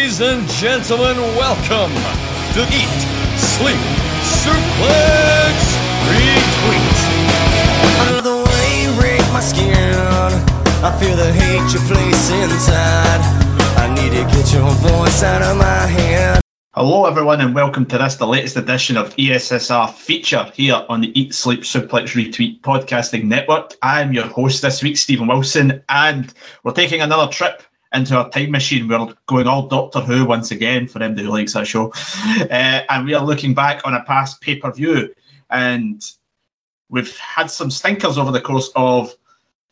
Ladies and gentlemen, welcome to Eat, Sleep, Suplex, Retweet. Under the way you break my skin, I feel the hate you place inside. I need to get your voice out of my head. Hello, everyone, and welcome to this, the latest edition of ESSR feature here on the Eat, Sleep, Suplex, Retweet podcasting network. I'm your host this week, Stephen Wilson, and we're taking another trip into our time machine. We're going all Doctor Who once again for anybody who likes that show, uh, and we are looking back on a past pay per view. And we've had some stinkers over the course of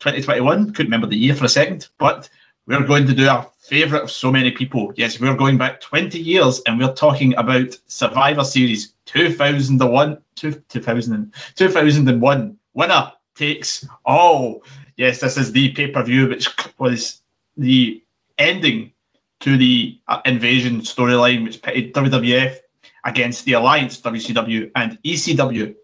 2021. Couldn't remember the year for a second, but we're going to do our favourite of so many people. Yes, we're going back 20 years and we're talking about Survivor Series 2001. 2000, 2001. Winner takes all. Yes, this is the pay per view, which was the ending to the uh, invasion storyline, which pitted WWF against the Alliance, WCW, and ECW.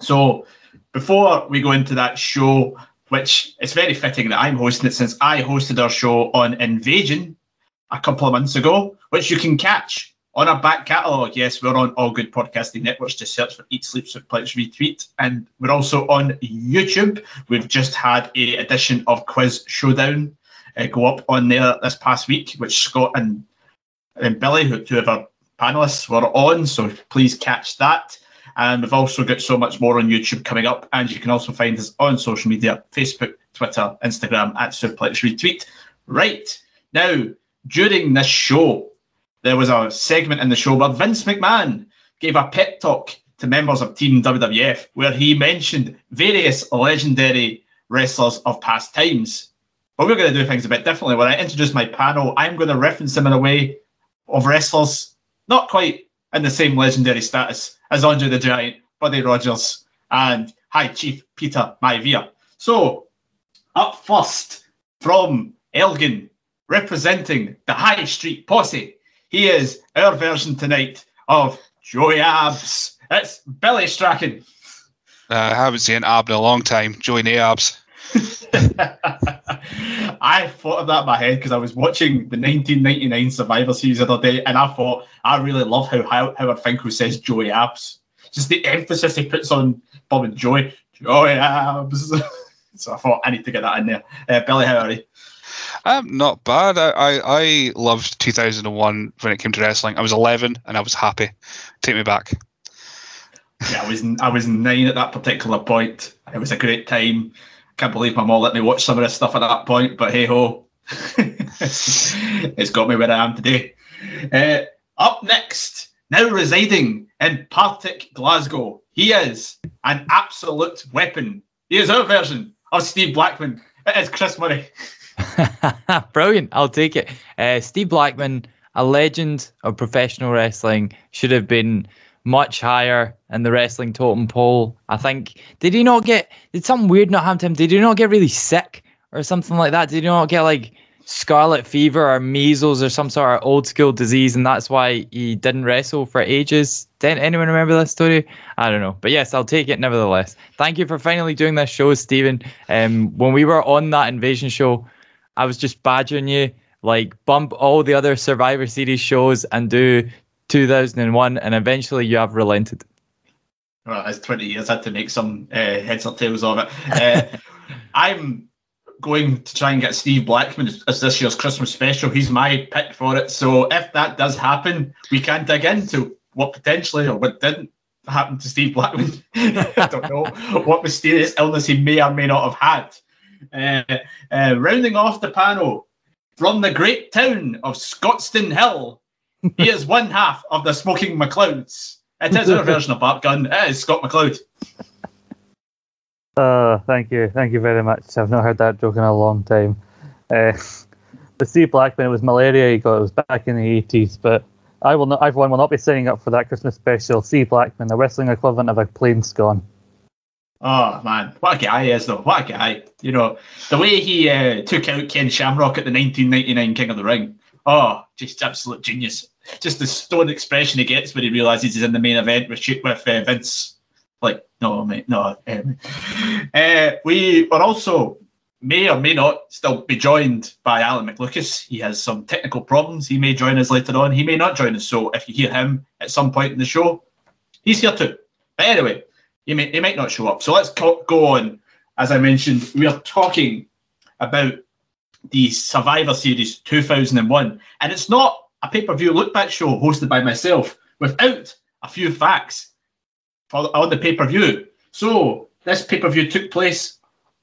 So before we go into that show, which it's very fitting that I'm hosting it since I hosted our show on Invasion a couple of months ago, which you can catch on our back catalogue. Yes, we're on all good podcasting networks. Just search for Eat Sleep Suplex Retweet, and we're also on YouTube. We've just had a edition of Quiz Showdown uh, go up on there this past week, which Scott and, and Billy, who two of our panelists, were on. So please catch that. And we've also got so much more on YouTube coming up. And you can also find us on social media Facebook, Twitter, Instagram at Suplex Retweet. Right. Now, during this show, there was a segment in the show where Vince McMahon gave a pep talk to members of Team WWF where he mentioned various legendary wrestlers of past times. But we're going to do things a bit differently. When I introduce my panel, I'm going to reference them in a way of wrestlers not quite in the same legendary status as Andre the Giant, Buddy Rogers, and High Chief Peter Maivia. So, up first from Elgin, representing the High Street Posse, he is our version tonight of Joey Abs. It's Billy Strachan. Uh, I haven't seen Ab in a long time. Joey Abs. I thought of that in my head because I was watching the 1999 Survivor Series the other day, and I thought I really love how Howard Finkel says Joey Abs. Just the emphasis he puts on Bob and Joey, Joey Abs. so I thought I need to get that in there. Uh, Billy, how are you? Um, not bad. I, I, I loved 2001 when it came to wrestling. I was 11 and I was happy. Take me back. Yeah, I was I was nine at that particular point. It was a great time can't believe my mom let me watch some of this stuff at that point, but hey ho, it's got me where I am today. Uh, up next, now residing in Partick, Glasgow, he is an absolute weapon. He is our version of Steve Blackman. It is Chris Murray. Brilliant. I'll take it. Uh, Steve Blackman, a legend of professional wrestling, should have been much higher in the wrestling totem pole. I think did he not get did something weird not happen to him? Did he not get really sick or something like that? Did he not get like scarlet fever or measles or some sort of old school disease and that's why he didn't wrestle for ages? Did anyone remember this story? I don't know. But yes, I'll take it nevertheless. Thank you for finally doing this show, Stephen. Um when we were on that invasion show, I was just badgering you like bump all the other Survivor Series shows and do 2001, and eventually you have relented. Well, it's 20 years. I had to make some uh, heads or tails of it. Uh, I'm going to try and get Steve Blackman as this year's Christmas special. He's my pick for it. So if that does happen, we can dig into what potentially or what didn't happen to Steve Blackman. I don't know what mysterious illness he may or may not have had. Uh, uh, rounding off the panel from the great town of Scotstoun Hill, he is one half of the Smoking McClouds. It is our version of Bart Gunn. It is Scott McCloud. Uh, thank you, thank you very much. I've not heard that joke in a long time. Uh, the Steve Blackman, it was malaria he got. It was back in the eighties, but I will not. Everyone will not be signing up for that Christmas special. Steve Blackman, the wrestling equivalent of a plane scone. Oh man, what a guy he is though! What a guy! You know the way he uh, took out Ken Shamrock at the 1999 King of the Ring. Oh, just absolute genius. Just the stone expression he gets when he realizes he's in the main event with with uh, Vince. Like, no, mate, no. Um, uh, we are also may or may not still be joined by Alan McLucas. He has some technical problems. He may join us later on. He may not join us. So if you hear him at some point in the show, he's here too. But anyway, he may he might not show up. So let's co- go on. As I mentioned, we are talking about the Survivor Series 2001, and it's not a pay-per-view look-back show hosted by myself without a few facts for on the pay-per-view. So this pay-per-view took place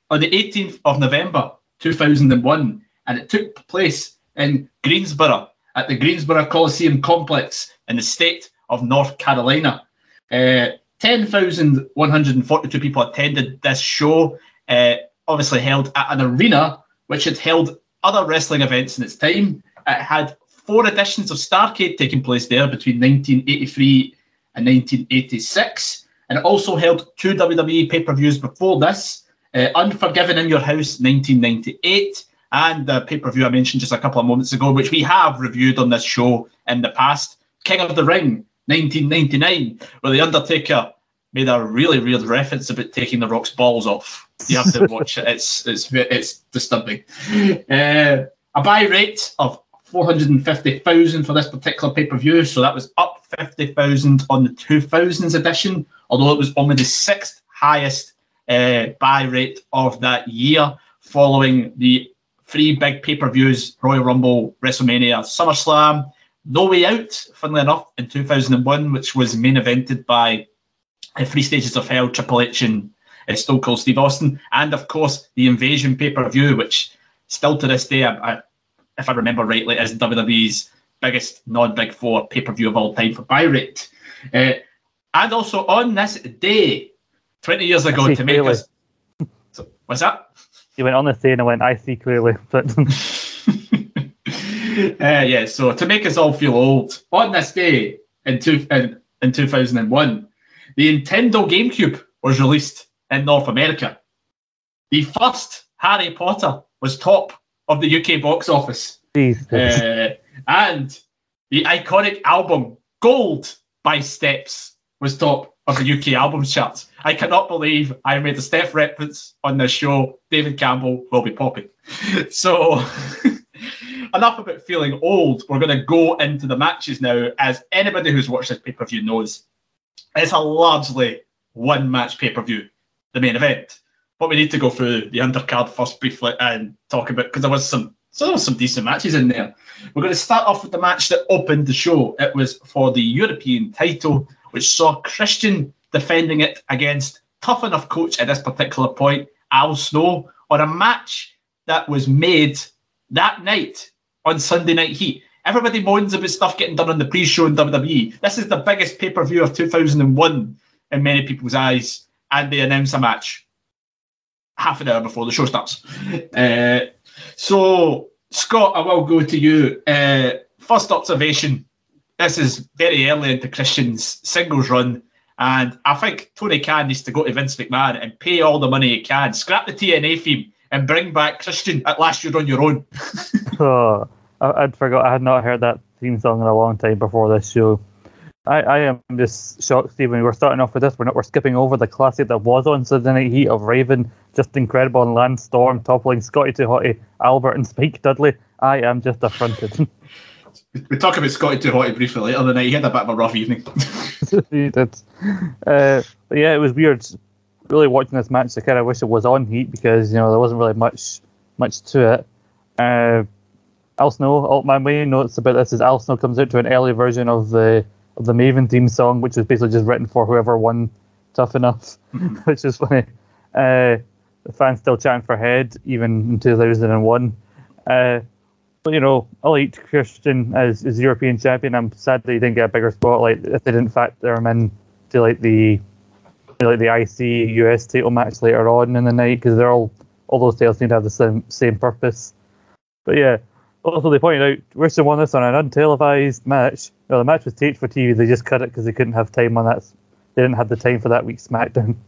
on the 18th of November 2001, and it took place in Greensboro at the Greensboro Coliseum complex in the state of North Carolina. Uh, 10,142 people attended this show, uh, obviously held at an arena which had held other wrestling events in its time. It had four editions of Starcade taking place there between 1983 and 1986, and it also held two WWE pay per views before this uh, Unforgiven in Your House 1998, and the pay per view I mentioned just a couple of moments ago, which we have reviewed on this show in the past King of the Ring 1999, where The Undertaker made a really weird reference about taking the Rock's balls off. You have to watch it. It's it's it's disturbing. Uh, a buy rate of 450,000 for this particular pay per view, so that was up 50,000 on the 2000s edition, although it was only the sixth highest uh, buy rate of that year, following the three big pay per views Royal Rumble, WrestleMania, SummerSlam, No Way Out, funnily enough, in 2001, which was main evented by Three Stages of Hell, Triple H, and uh, Stone Cold Steve Austin, and of course the Invasion pay per view, which still to this day, I, I, if I remember rightly, is WWE's biggest non Big Four pay per view of all time for buy rate. Uh, and also on this day, 20 years ago, to make us. So, what's that? You went on the day and I went, I see clearly. But uh, yeah, so to make us all feel old, on this day in, two, in, in 2001, the Nintendo GameCube was released in North America. The first Harry Potter was top of the UK box office. Uh, and the iconic album Gold by Steps was top of the UK albums charts. I cannot believe I made a Steps reference on this show. David Campbell will be popping. So, enough about feeling old. We're going to go into the matches now. As anybody who's watched this pay per view knows, it's a largely one match pay per view, the main event. But we need to go through the undercard first briefly and talk about because there was some so there was some decent matches in there. We're going to start off with the match that opened the show. It was for the European title, which saw Christian defending it against tough enough coach at this particular point, Al Snow, on a match that was made that night on Sunday Night Heat. Everybody moans about stuff getting done on the pre-show in WWE. This is the biggest pay-per-view of 2001 in many people's eyes, and they announce a match half an hour before the show starts. Uh, so, Scott, I will go to you. Uh, first observation this is very early into Christian's singles run. And I think Tony Khan needs to go to Vince McMahon and pay all the money he can, scrap the TNA theme, and bring back Christian at last you're on your own. Oh, I, I'd forgot. I had not heard that theme song in a long time before this show. I, I am just shocked, Stephen. We're starting off with this. We're not. We're skipping over the classic that was on Sunday Night Heat of Raven, just incredible, and Lance Storm toppling Scotty Too Hotty, Albert, and Spike Dudley. I am just affronted. we talk about Scotty Too Hotty briefly later in the night. He had a bit of a rough evening. he did. Uh, but yeah, it was weird. Really watching this match, I kind of wish it was on Heat because you know there wasn't really much much to it. Uh, Al Snow. All, my main notes about this is Al Snow comes out to an early version of the of the Maven theme song, which was basically just written for whoever won Tough Enough, which is funny. Uh, the fans still chanting for Head even in 2001. Uh, but you know, Elite Christian as, as European champion, I'm sad that he didn't get a bigger spotlight. If they didn't factor him in to like the like the IC US title match later on in the night, because they're all all those titles seem to have the same same purpose. But yeah, also they pointed out Christian won this on an untelevised match. No, the match was taped for TV. They just cut it because they couldn't have time on that. They didn't have the time for that week's SmackDown.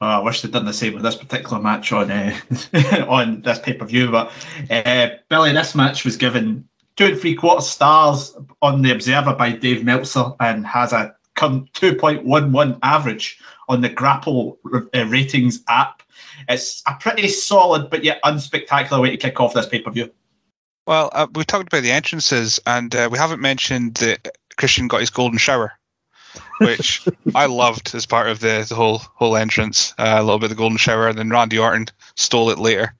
Oh, I wish they'd done the same with this particular match on uh, on this pay per view. But uh, Billy, this match was given two and three quarter stars on the Observer by Dave Meltzer and has a current 2.11 average on the Grapple uh, ratings app. It's a pretty solid but yet unspectacular way to kick off this pay per view. Well, uh, we talked about the entrances, and uh, we haven't mentioned that Christian got his golden shower, which I loved as part of the, the whole whole entrance. Uh, a little bit of the golden shower, and then Randy Orton stole it later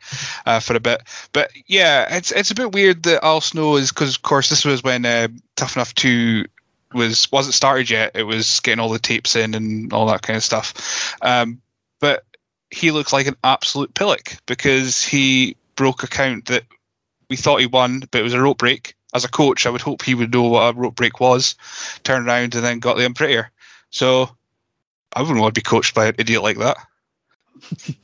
uh, for a bit. But yeah, it's it's a bit weird that Al Snow is because of course this was when uh, Tough Enough Two was wasn't started yet. It was getting all the tapes in and all that kind of stuff. Um, but he looks like an absolute pillock because he broke a count that we thought he won, but it was a rope break. As a coach, I would hope he would know what a rope break was, turned around and then got the unprettier. So I wouldn't want to be coached by an idiot like that.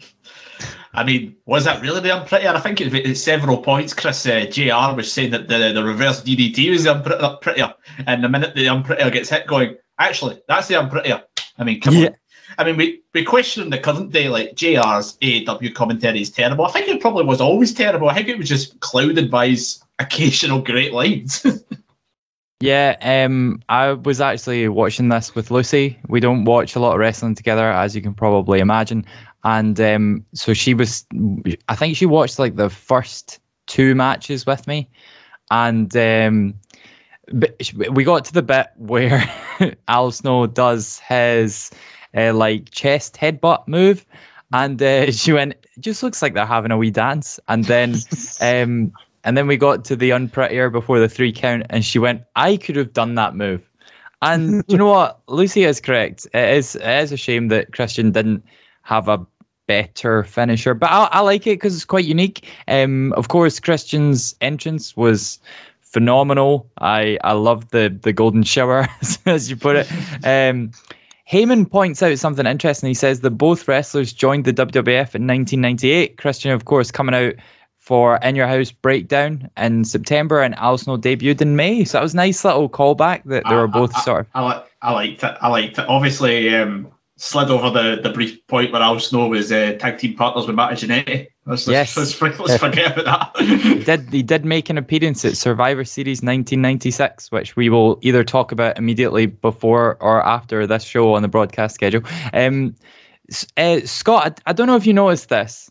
I mean, was that really the unprettier? I think at several points, Chris uh, JR was saying that the, the reverse DDT was the unprettier. And the minute the unprettier gets hit, going, actually, that's the unprettier. I mean, come yeah. on. I mean, we, we question the current day, like JR's AEW commentary is terrible. I think it probably was always terrible. I think it was just clouded by his occasional great lines. yeah, um, I was actually watching this with Lucy. We don't watch a lot of wrestling together, as you can probably imagine and um, so she was. I think she watched like the first two matches with me, and um, we got to the bit where Al Snow does his uh, like chest headbutt move, and uh, she went, "Just looks like they're having a wee dance," and then. um, and then we got to the unprettier before the three count, and she went, I could have done that move. And you know what? Lucy is correct. It is, it is a shame that Christian didn't have a better finisher, but I, I like it because it's quite unique. Um, of course, Christian's entrance was phenomenal. I I love the the golden shower, as you put it. Um, Heyman points out something interesting. He says that both wrestlers joined the WWF in 1998. Christian, of course, coming out for In Your House Breakdown in September, and Al Snow debuted in May. So that was a nice little callback that they were both I, sort of. I, I, I liked it. I liked it. Obviously, um, slid over the, the brief point where Al Snow was uh, tag team partners with Marty Jannetty. Let's, yes. let's, let's, forget about that. he did he did make an appearance at Survivor Series 1996, which we will either talk about immediately before or after this show on the broadcast schedule. Um, uh, Scott, I, I don't know if you noticed this,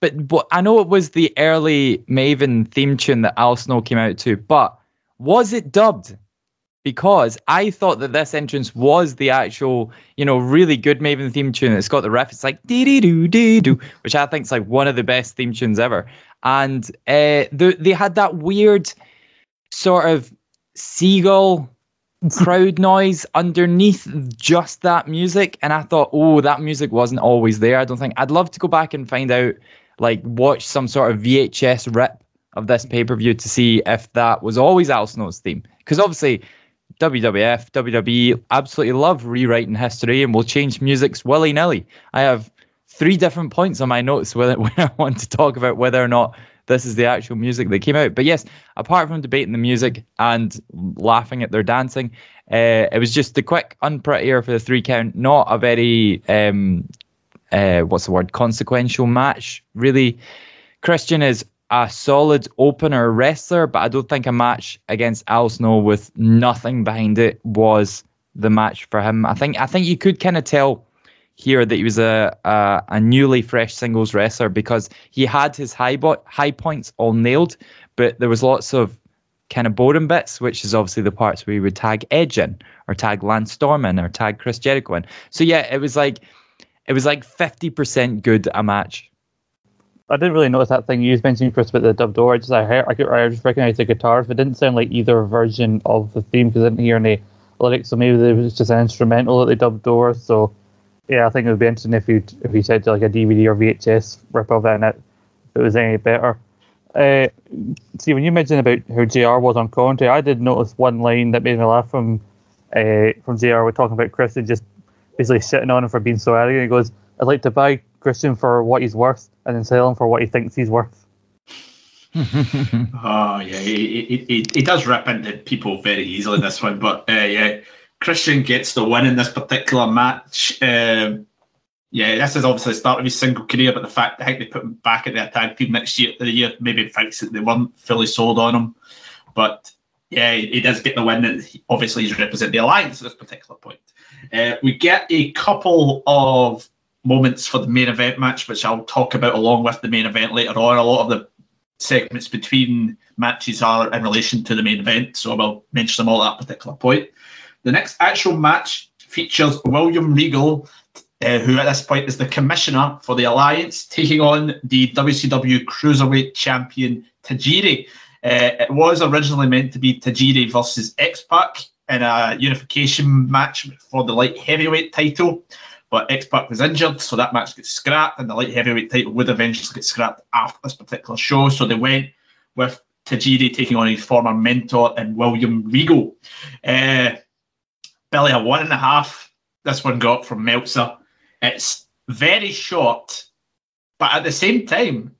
but, but I know it was the early Maven theme tune that Al Snow came out to, but was it dubbed? Because I thought that this entrance was the actual, you know, really good Maven theme tune. It's got the riff. It's like dee dee doo dee doo, which I think is like one of the best theme tunes ever. And uh, the, they had that weird sort of seagull crowd noise underneath just that music. And I thought, oh, that music wasn't always there. I don't think I'd love to go back and find out, like, watch some sort of VHS rip of this pay per view to see if that was always Al Snow's theme. Because obviously, WWF, WWE absolutely love rewriting history and will change musics willy nilly. I have three different points on my notes where, where I want to talk about whether or not this is the actual music that came out. But yes, apart from debating the music and laughing at their dancing, uh, it was just the quick unprettier for the three count, not a very um, uh, what's the word consequential match. Really, Christian is a solid opener wrestler, but I don't think a match against Al Snow with nothing behind it was the match for him. I think I think you could kind of tell here that he was a, a, a newly fresh singles wrestler because he had his high bo- high points all nailed, but there was lots of kind of boredom bits, which is obviously the parts where he would tag Edge in, or tag Lance Storm in, or tag Chris Jericho in. So yeah, it was like it was like fifty percent good a match. I didn't really notice that thing you mentioned, Chris, about the dubbed door. I just I heard, I, could, I just recognized the guitars, but it didn't sound like either version of the theme because I didn't hear any lyrics. So maybe it was just an instrumental that they dubbed over. So yeah, I think it would be interesting if you if you said like a DVD or VHS rip of it, and it, if it was any better. Uh, see, when you mentioned about how JR was on commentary, I did notice one line that made me laugh from uh, from JR. We're talking about Chris and just basically shitting on him for being so arrogant. He goes, "I'd like to buy Christian for what he's worth and then sell him for what he thinks he's worth. oh yeah, he, he, he, does rip into people very easily in this one, but uh, yeah, Christian gets the win in this particular match. Um, yeah, this is obviously the start of his single career, but the fact I think they put him back at their tag team next year, the year maybe fixed that they weren't fully sold on him. But yeah, he does get the win. And obviously, he's represent the alliance at this particular point. Uh, we get a couple of moments for the main event match, which I'll talk about along with the main event later on. A lot of the segments between matches are in relation to the main event, so I will mention them all at that particular point. The next actual match features William Regal, uh, who at this point is the commissioner for the Alliance, taking on the WCW Cruiserweight Champion Tajiri. Uh, it was originally meant to be Tajiri versus X Pac in a unification match for the light heavyweight title, but X Pac was injured, so that match gets scrapped, and the light heavyweight title would eventually get scrapped after this particular show. So they went with Tajiri taking on his former mentor and William Regal. Uh, Billy, a one and a half this one got from Meltzer. It's very short, but at the same time,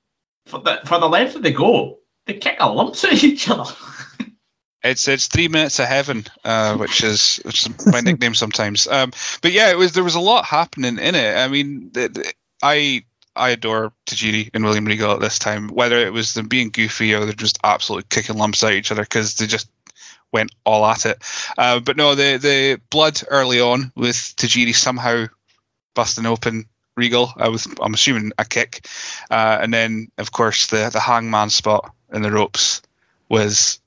for the for the length of the go, they kick a lumps at each other. It's it's three minutes of heaven, uh, which is which is my nickname sometimes. Um, but yeah, it was there was a lot happening in it. I mean, I I adore Tajiri and William Regal at this time. Whether it was them being goofy or they're just absolutely kicking lumps at each other because they just went all at it. Uh, but no, the the blood early on with Tajiri somehow busting open Regal. I was I'm assuming a kick, uh, and then of course the the hangman spot in the ropes was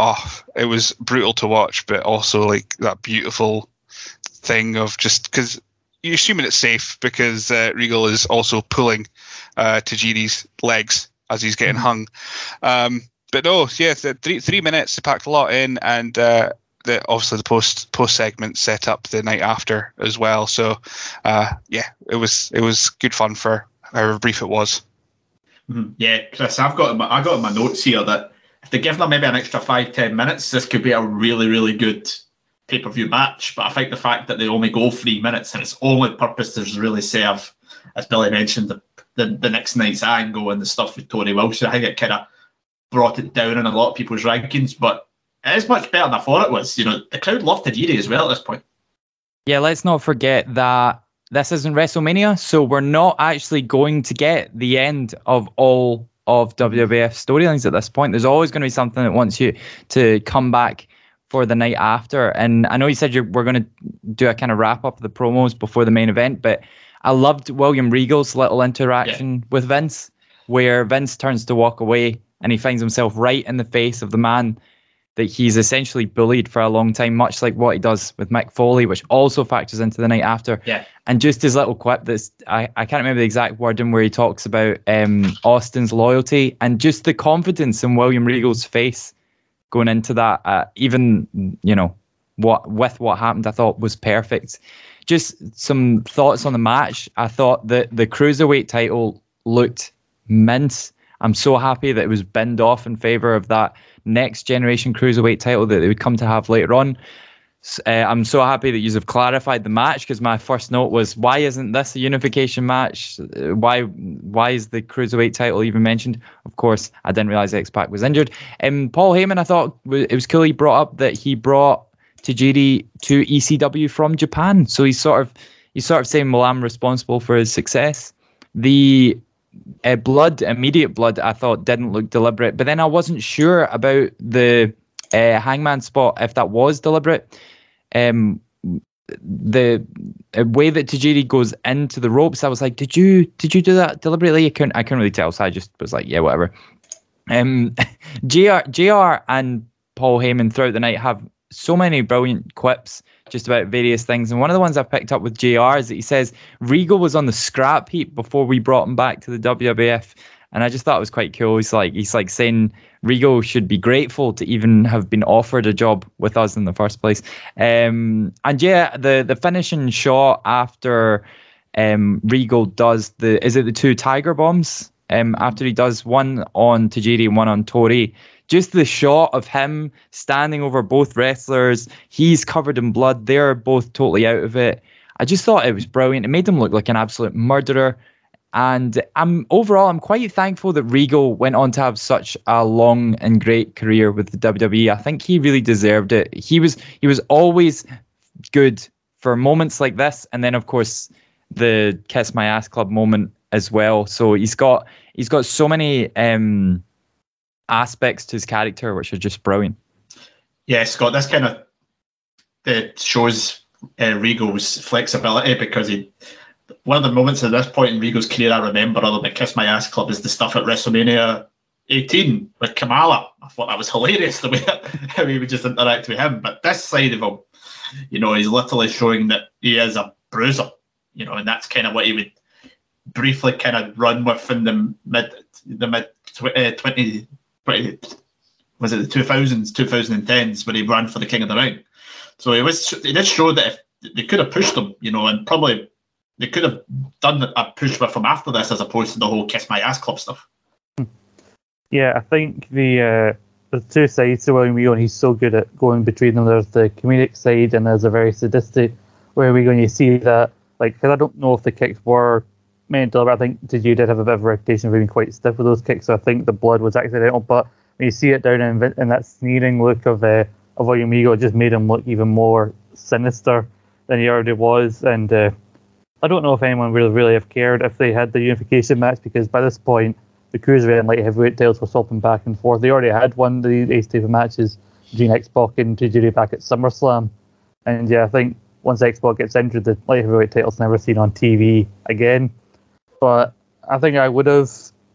oh it was brutal to watch, but also like that beautiful thing of just because you're assuming it's safe because uh, Regal is also pulling uh, Tajiri's legs as he's getting hung. Um, but no, yeah, three three minutes to pack a lot in, and uh, the obviously the post post segment set up the night after as well. So uh, yeah, it was it was good fun for however brief it was. Mm-hmm. Yeah, Chris, I've got in my, I got in my notes here that if they give them maybe an extra five ten minutes, this could be a really really good pay per view match. But I think the fact that they only go three minutes and its only purpose is really serve, as Billy mentioned, the, the, the next night's angle and the stuff with Torrie Wilson. I think it kind of brought it down in a lot of people's rankings, but it is much better than I thought it was. You know, the crowd loved Tajiri as well at this point. Yeah, let's not forget that this isn't WrestleMania, so we're not actually going to get the end of all of WWF storylines at this point. There's always going to be something that wants you to come back for the night after. And I know you said we're going to do a kind of wrap up of the promos before the main event, but I loved William Regal's little interaction yeah. with Vince, where Vince turns to walk away and he finds himself right in the face of the man that he's essentially bullied for a long time, much like what he does with Mick Foley, which also factors into the night after. Yeah. And just his little quip that's I, I can't remember the exact wording where he talks about um, Austin's loyalty and just the confidence in William Regal's face going into that. Uh, even you know what with what happened, I thought was perfect. Just some thoughts on the match. I thought that the cruiserweight title looked mint. I'm so happy that it was binned off in favor of that next generation cruiserweight title that they would come to have later on. Uh, I'm so happy that you have clarified the match because my first note was why isn't this a unification match? Uh, why why is the cruiserweight title even mentioned? Of course, I didn't realize X Pac was injured. And um, Paul Heyman, I thought it was cool. He brought up that he brought Tajiri to ECW from Japan, so he's sort of he's sort of saying, well, I'm responsible for his success. The uh, blood, immediate blood, I thought didn't look deliberate. But then I wasn't sure about the uh, hangman spot if that was deliberate. Um, the uh, way that Tajiri goes into the ropes, I was like, did you did you do that deliberately? I couldn't I couldn't really tell, so I just was like, yeah, whatever. Um, Jr. Jr. and Paul Heyman throughout the night have so many brilliant quips just about various things. And one of the ones I picked up with JR is that he says Regal was on the scrap heap before we brought him back to the WWF. And I just thought it was quite cool. He's like he's like saying Regal should be grateful to even have been offered a job with us in the first place. Um, and yeah, the the finishing shot after um, Regal does the is it the two Tiger bombs? Um, after he does one on Tajiri and one on Torrie, just the shot of him standing over both wrestlers, he's covered in blood, they're both totally out of it. I just thought it was brilliant. It made him look like an absolute murderer. And I'm overall, I'm quite thankful that Regal went on to have such a long and great career with the WWE. I think he really deserved it. He was he was always good for moments like this, and then of course the kiss my ass club moment as well. So he's got he's got so many um, aspects to his character which are just brilliant. Yeah, Scott, this kind of it shows uh, Regal's flexibility because he one of the moments at this point in Regal's career I remember other than Kiss My Ass Club is the stuff at WrestleMania 18 with Kamala. I thought that was hilarious the way how he would just interact with him. But this side of him, you know, he's literally showing that he is a bruiser, you know, and that's kind of what he would briefly kind of run with in the mid the mid uh, 20, 20 was it the 2000s 2010s when he ran for the King of the Ring. So it was he did show that if they could have pushed him, you know, and probably they could have done a push with him after this as opposed to the whole kiss my ass club stuff. Yeah, I think the uh, there's two sides to William Regal, and he's so good at going between them. There's the comedic side, and there's a very sadistic where we go and you see that, like, because I don't know if the kicks were meant to, but I think did did have a bit of a reputation of being quite stiff with those kicks, so I think the blood was accidental. But when you see it down in, in that sneering look of uh, of Regal, it just made him look even more sinister than he already was, and. Uh, I don't know if anyone really really have cared if they had the unification match because by this point the cruiserweight and light heavyweight titles were swapping back and forth. They already had won the ace type matches between X-Pac and Tajiri back at SummerSlam, and yeah, I think once X-Pac gets injured, the light heavyweight title's never seen on TV again. But I think I would have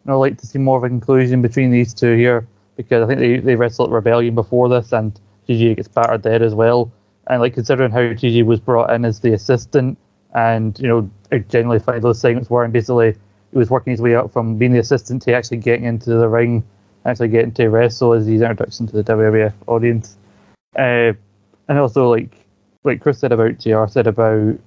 you know, liked to see more of a conclusion between these two here because I think they, they wrestled Rebellion before this, and Gigi gets battered there as well. And like considering how Gigi was brought in as the assistant and you know generally find those segments were and basically he was working his way up from being the assistant to actually getting into the ring, actually getting to wrestle as his introduction to the WWF audience. Uh, and also like like Chris said about JR said about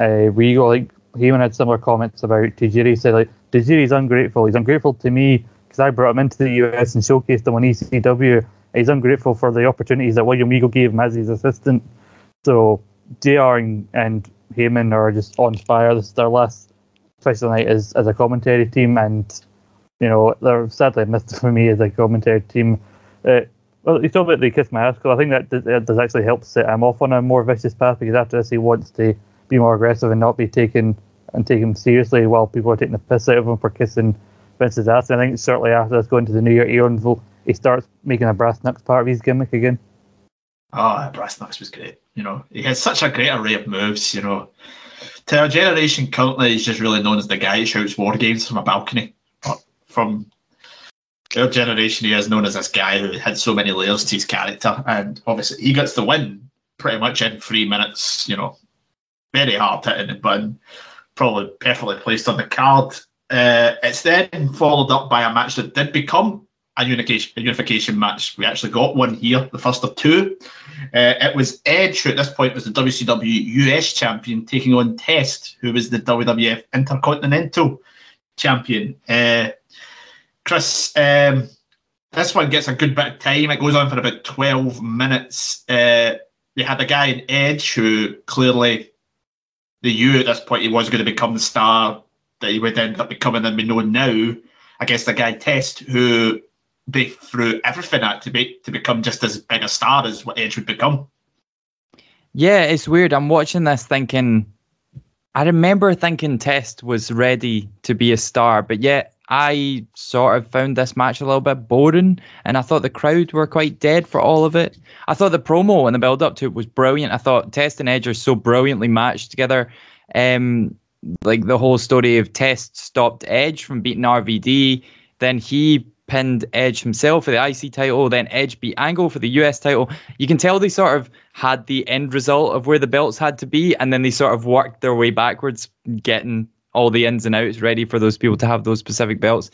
uh, Regal, like Heyman had similar comments about Tajiri. Said like Tajiri's ungrateful. He's ungrateful to me because I brought him into the US and showcased him on ECW. He's ungrateful for the opportunities that William Regal gave him as his assistant. So JR and, and Heyman are just on fire. This is their last special night as, as a commentary team, and you know they're sadly missed for me as a commentary team. Uh, well, you talk about the Kiss My Ass I think that that does actually help set him off on a more vicious path because after this he wants to be more aggressive and not be taken and taken seriously while people are taking the piss out of him for kissing Vince's ass. And I think certainly after this going to the New Year Eonville, he starts making a brass knucks part of his gimmick again. Oh, Brass Knucks was great. You know, he has such a great array of moves. You know, to our generation currently, he's just really known as the guy who shouts war games from a balcony. From our generation, he is known as this guy who had so many layers to his character, and obviously he gets the win pretty much in three minutes. You know, very hard hitting, but probably perfectly placed on the card. Uh, it's then followed up by a match that did become a unification, a unification match. We actually got one here, the first of two. Uh, it was Edge, who at this point was the WCW US champion, taking on Test, who was the WWF Intercontinental champion. Uh, Chris, um, this one gets a good bit of time. It goes on for about 12 minutes. Uh, had a guy in Edge who clearly the U at this point he was going to become the star that he would end up becoming, and we know now against a guy Test who they threw everything at to be to become just as big a star as what Edge would become. Yeah, it's weird. I'm watching this thinking I remember thinking Test was ready to be a star, but yet I sort of found this match a little bit boring, and I thought the crowd were quite dead for all of it. I thought the promo and the build up to it was brilliant. I thought Test and Edge are so brilliantly matched together. Um, like the whole story of Test stopped Edge from beating RVD, then he pinned Edge himself for the IC title, then Edge beat Angle for the US title. You can tell they sort of had the end result of where the belts had to be, and then they sort of worked their way backwards, getting all the ins and outs ready for those people to have those specific belts.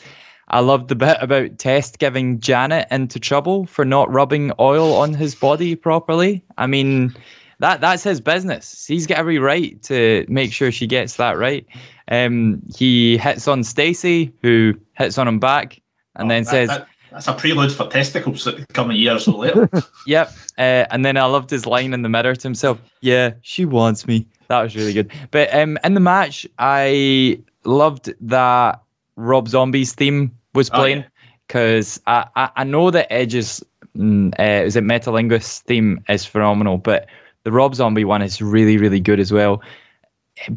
I loved the bit about Test giving Janet into trouble for not rubbing oil on his body properly. I mean, that that's his business. He's got every right to make sure she gets that right. Um, he hits on Stacy, who hits on him back and oh, then that, says, that, "That's a prelude for testicles that come a year or so later." yep. Uh, and then I loved his line in the mirror to himself. Yeah, she wants me. That was really good. But um, in the match, I loved that Rob Zombie's theme was playing because oh, yeah. I, I, I know that Edge's mm, uh, is it Metalingus theme is phenomenal, but the Rob Zombie one is really really good as well.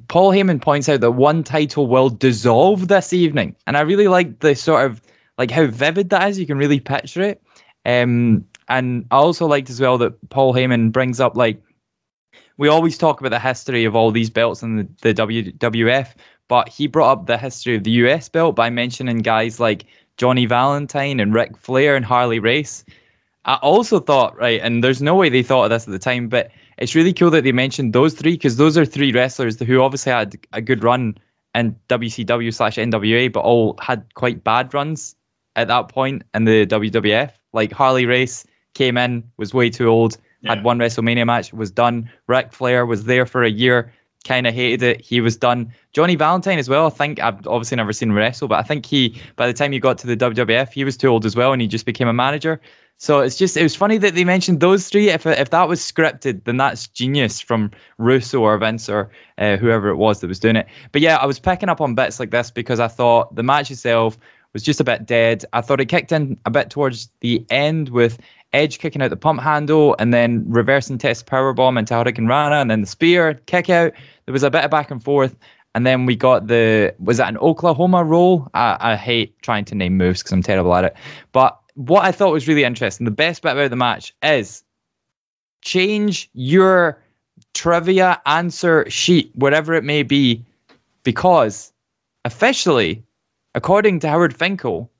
Paul Heyman points out that one title will dissolve this evening, and I really like the sort of like how vivid that is. You can really picture it. Um, And I also liked as well that Paul Heyman brings up like we always talk about the history of all these belts in the, the WWF, but he brought up the history of the US belt by mentioning guys like Johnny Valentine and Ric Flair and Harley Race. I also thought, right, and there's no way they thought of this at the time, but it's really cool that they mentioned those three because those are three wrestlers who obviously had a good run in WCW slash NWA, but all had quite bad runs at that point in the WWF. Like Harley Race came in, was way too old, yeah. had one WrestleMania match, was done. Ric Flair was there for a year, kind of hated it. He was done. Johnny Valentine as well. I think I've obviously never seen him wrestle, but I think he, by the time he got to the WWF, he was too old as well, and he just became a manager. So it's just it was funny that they mentioned those three. If if that was scripted, then that's genius from Russo or Vince or uh, whoever it was that was doing it. But yeah, I was picking up on bits like this because I thought the match itself was just a bit dead. I thought it kicked in a bit towards the end with Edge kicking out the pump handle and then reversing Test power bomb into hurricanrana and then the spear kick out. There was a bit of back and forth. And then we got the was that an Oklahoma roll? I, I hate trying to name moves because I'm terrible at it. But what I thought was really interesting, the best bit about the match is change your trivia answer sheet, whatever it may be, because officially, according to Howard Finkel,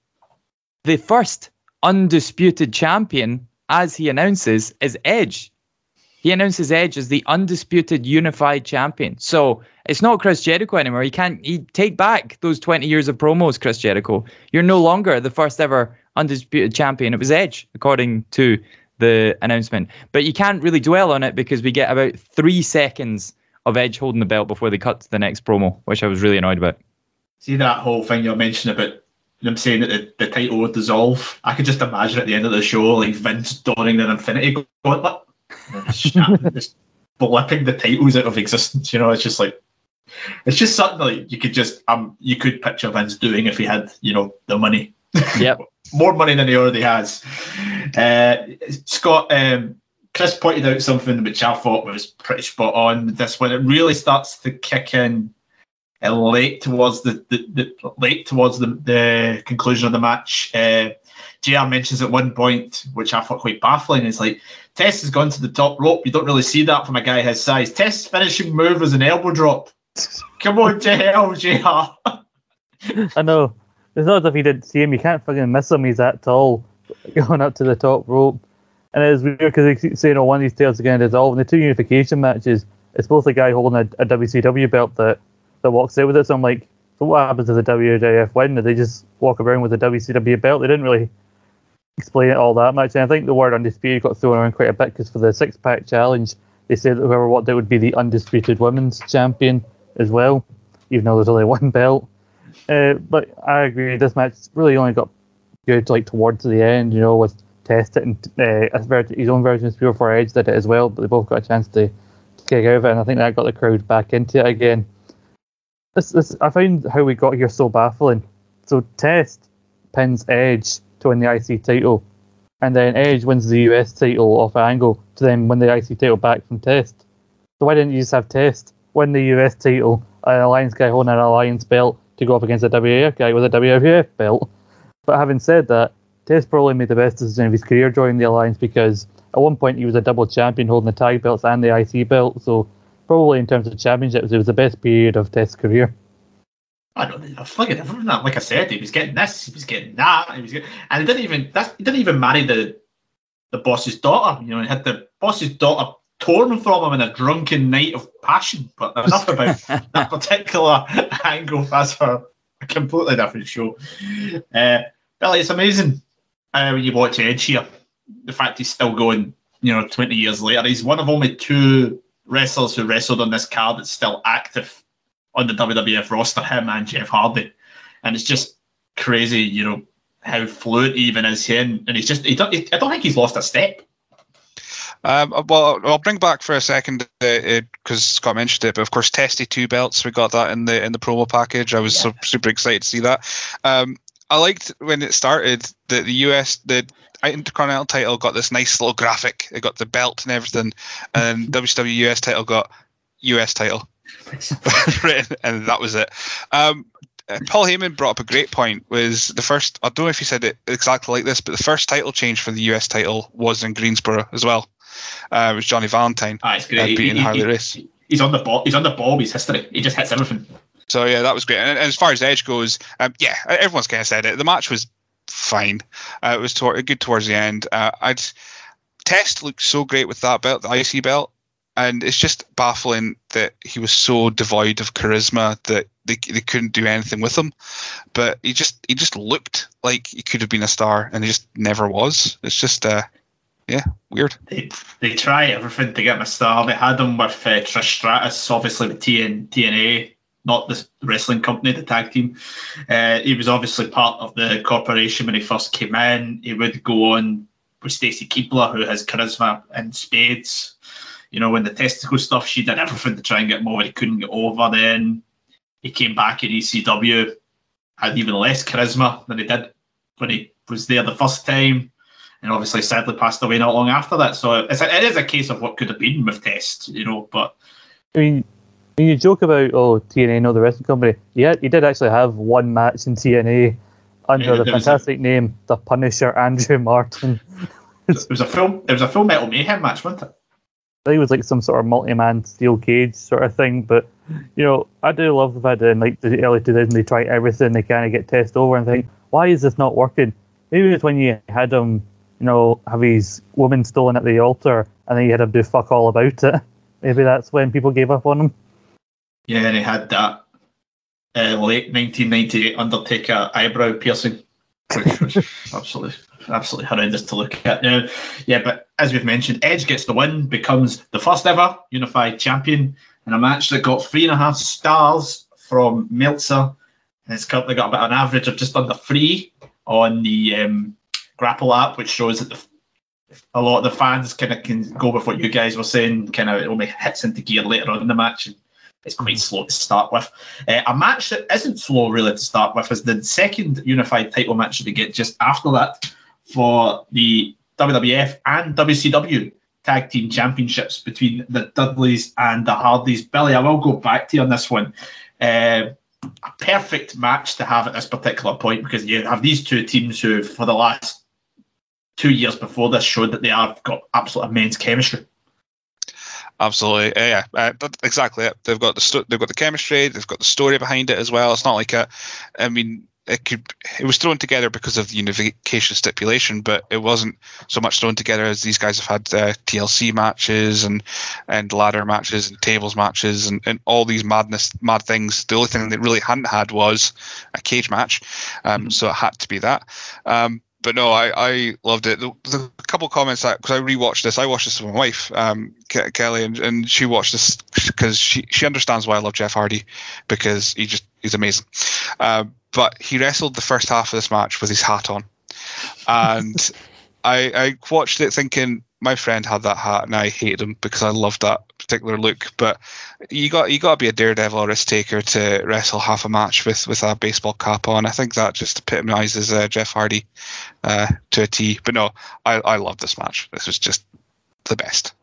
the first undisputed champion, as he announces, is Edge. He announces Edge as the undisputed unified champion. So it's not Chris Jericho anymore. He can't he take back those 20 years of promos, Chris Jericho. You're no longer the first ever undisputed champion. It was Edge, according to the announcement. But you can't really dwell on it because we get about three seconds of Edge holding the belt before they cut to the next promo, which I was really annoyed about. See that whole thing you're mentioning about them saying that the, the title would dissolve. I could just imagine at the end of the show, like Vince donning an Infinity Gauntlet, just blipping the titles out of existence. You know, it's just like it's just something like you could just um you could picture Vince doing if he had you know the money. Yep. More money than he already has. Uh, Scott, um, Chris pointed out something which I thought was pretty spot on. This when it really starts to kick in late towards the, the, the, late towards the, the conclusion of the match. Uh, JR mentions at one point, which I thought quite baffling, is like Test has gone to the top rope. You don't really see that from a guy his size. Test's finishing move was an elbow drop. Come on, JL, JR. I know. It's not as if he didn't see him. You can't fucking miss him. He's that tall, going up to the top rope. And it's weird because they keep saying, "Oh, one of these tails are going to dissolve." In the two unification matches, it's both a guy holding a, a WCW belt that that walks out with it. So I'm like, so what happens to the WWF win? Do they just walk around with a WCW belt? They didn't really explain it all that much. And I think the word undisputed got thrown around quite a bit because for the six pack challenge, they said that whoever walked out would be the undisputed women's champion as well, even though there's only one belt. Uh, but I agree, this match really only got good like towards the end, you know, with Test it and uh, his own version of Spear for Edge did it as well, but they both got a chance to, kick it, and I think that got the crowd back into it again. This, this, I find how we got here so baffling. So Test pins Edge to win the IC title, and then Edge wins the US title off Angle to then win the IC title back from Test. So why didn't you just have Test win the US title, an Alliance guy holding an Alliance belt, to go up against a WAF guy with a WWF belt. But having said that, Test probably made the best decision of his career joining the Alliance because at one point he was a double champion holding the tag belts and the IC belt. So probably in terms of championships, it was the best period of Test's career. I don't know. Fucking everything that. Like I said, he was getting this, he was getting that, he was getting, and he didn't even that's, he didn't even marry the the boss's daughter. You know, he had the boss's daughter torn from him in a drunken night of passion. But enough about that particular angle. That's for a completely different show. Uh, Billy, it's amazing uh, when you watch Edge here. The fact he's still going, you know, 20 years later. He's one of only two wrestlers who wrestled on this card that's still active on the WWF roster, him and Jeff Hardy. And it's just crazy, you know, how fluid he even is him. And he's just, he don't, he, I don't think he's lost a step. Um, well, I'll bring back for a second because uh, Scott mentioned it, but of course, Testy two belts. We got that in the in the promo package. I was yeah. so, super excited to see that. Um, I liked when it started that the US the Intercontinental title got this nice little graphic. It got the belt and everything, and WCW US title got US title written, and that was it. Um, uh, Paul Heyman brought up a great point. Was the first? I don't know if he said it exactly like this, but the first title change for the US title was in Greensboro as well. Uh, it was Johnny Valentine Ah, it's uh, great. He- beating he- Harley he- Race. He's on the ball. He's on the ball. He's history. He just hits everything. So yeah, that was great. And, and as far as Edge goes, um, yeah, everyone's kind of said it. The match was fine. Uh, it was good towards the end. Uh, I'd Test looked so great with that belt, the IC belt, and it's just baffling that he was so devoid of charisma that they, they couldn't do anything with him. But he just he just looked like he could have been a star, and he just never was. It's just uh, yeah, weird. They, they try everything to get him a star. They had him with uh, Trish Stratus, obviously with TN, TNA, not the wrestling company, the tag team. Uh, he was obviously part of the corporation when he first came in. He would go on with Stacy Keibler, who has charisma in spades. You know, when the testicle stuff, she did everything to try and get him over. He couldn't get over. Then he came back in ECW, had even less charisma than he did when he was there the first time and obviously sadly passed away not long after that. So it's a, it is a case of what could have been with Test, you know. But I mean, when you joke about oh TNA, not the wrestling company, yeah, he did actually have one match in TNA under Yeah, the was a- fantastic name, the Punisher Andrew Martin. it was a film. It was a Full Metal Mayhem match, wasn't it? I think it was like some sort of multi-man steel cage sort of thing. But you know, I do love the fact that in like the early 2000s they try everything they kind of get test over and think, why is this not working? Maybe it's when you had him, you know, have his woman stolen at the altar and then you had him do fuck all about it. Maybe that's when people gave up on him. Yeah, and he had that uh, late 1998 Undertaker eyebrow piercing, which was absolutely absolutely horrendous to look at. Now, yeah, but as we've mentioned, Edge gets the win, becomes the first ever unified champion in a match that got three and a half stars from Meltzer, and it's currently got about an average of just under three on the um, Grapple app, which shows that the a lot of the fans kind of can go with what you guys were saying, kind of it only hits into gear later on in the match. And it's quite slow to start with. Uh, a match that isn't slow really to start with is the second unified title match that we get just after that for the WWF and WCW tag team championships between the Dudleys and the Hardys. Billy, I will go back to you on this one. Uh, a perfect match to have at this particular point because you have these two teams who, for the last two years before this, showed that they have got absolute immense chemistry. Absolutely, yeah, yeah. Uh, exactly. It. They've got the they've got the chemistry. They've got the story behind it as well. It's not like a, I mean, it could it was thrown together because of the unification stipulation, but it wasn't so much thrown together as these guys have had uh, TLC matches and and ladder matches and tables matches and, and all these madness mad things. The only thing they really hadn't had was a cage match, um, so it had to be that. Um, but no, I, I loved it. The, the couple comments that because I rewatched this, I watched this with my wife, um, Ke- Kelly, and, and she watched this because she she understands why I love Jeff Hardy because he just he's amazing. Uh, but he wrestled the first half of this match with his hat on, and I I watched it thinking my friend had that hat and I hated him because I loved that particular look. But you got you got to be a daredevil or risk taker to wrestle half a match with with a baseball cap on. I think that just epitomizes uh, Jeff Hardy uh, to a T. But no, I I love this match. This was just the best.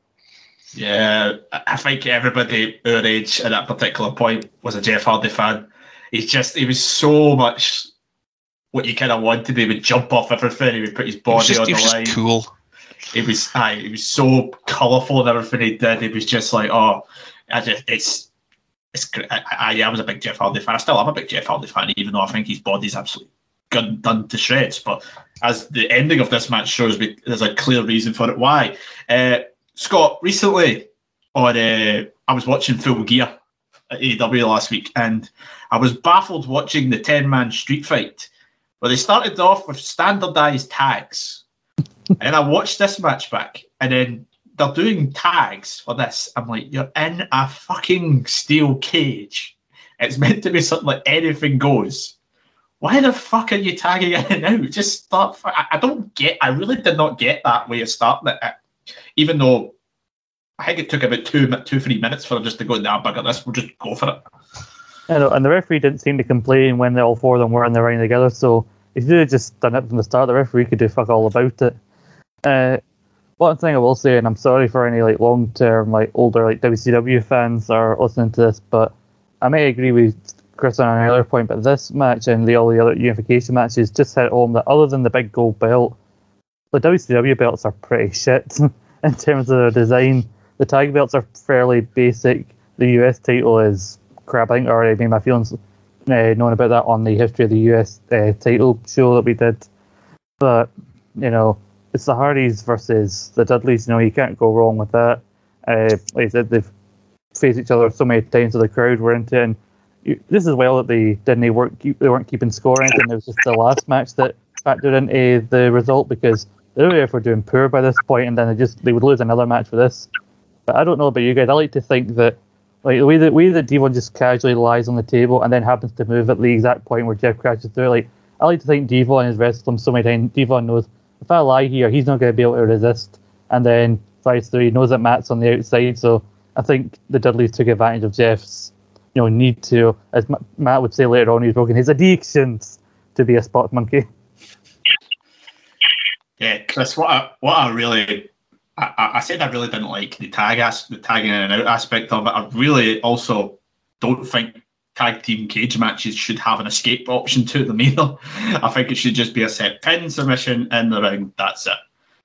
Yeah, I think everybody our age at that particular point was a Jeff Hardy fan. He's just he was so much what you kind of wanted. He would jump off everything. He would put his body just, on he the line. cool. It was aye, it was so colourful and everything he did. It was just like oh, I just it's it's great. I, I, I was a big Jeff Hardy fan. I still am a big Jeff Hardy fan, even though I think his body's absolutely gun, done to shreds. But as the ending of this match shows, there's a clear reason for it. Why? Uh, Scott, recently on uh, I was watching Full Gear at AEW last week, and I was baffled watching the ten man street fight where they started off with standardized tags, and I watched this match back, and then they're doing tags for this. I'm like, you're in a fucking steel cage. It's meant to be something like anything goes. Why the fuck are you tagging in and out? Just start. I, I don't get. I really did not get that way of starting it. Even though I think it took about two, two, three minutes for them just to go, nah, bugger this, we'll just go for it. Know, and the referee didn't seem to complain when all four of them were in the ring together. So if you had just done it from the start, the referee could do fuck all about it. Uh, one thing I will say, and I'm sorry for any like long term, like older like WCW fans are listening to this, but I may agree with Chris on an earlier point, but this match and the all the other unification matches just hit home that other than the big gold belt, the WCW belts are pretty shit in terms of their design. The tag belts are fairly basic. The US title is crap. I think I already made my feelings uh, known about that on the history of the US uh, title show that we did. But you know, it's the Hardys versus the Dudleys. You know, you can't go wrong with that. Uh, like I said, they've faced each other so many times, so the crowd were into it. And you, this is well that they didn't work. Keep, they weren't keeping score or anything. It was just the last match that factored into the result because they were for doing poor by this point, and then they just they would lose another match for this. But I don't know about you guys. I like to think that like the way that way that Devon just casually lies on the table and then happens to move at the exact point where Jeff crashes through. Like I like to think Devon has wrestled him so many times. Devon knows if I lie here, he's not going to be able to resist. And then fights through. He knows that Matt's on the outside, so I think the Dudleys took advantage of Jeff's you know need to, as Matt would say later on, he's broken his addictions to be a spot monkey. Yeah, Chris, what I, what I really I, I said I really didn't like the tag as, the tagging in and out aspect of it. I really also don't think tag team cage matches should have an escape option to them either. I think it should just be a set pin submission in the ring. That's it.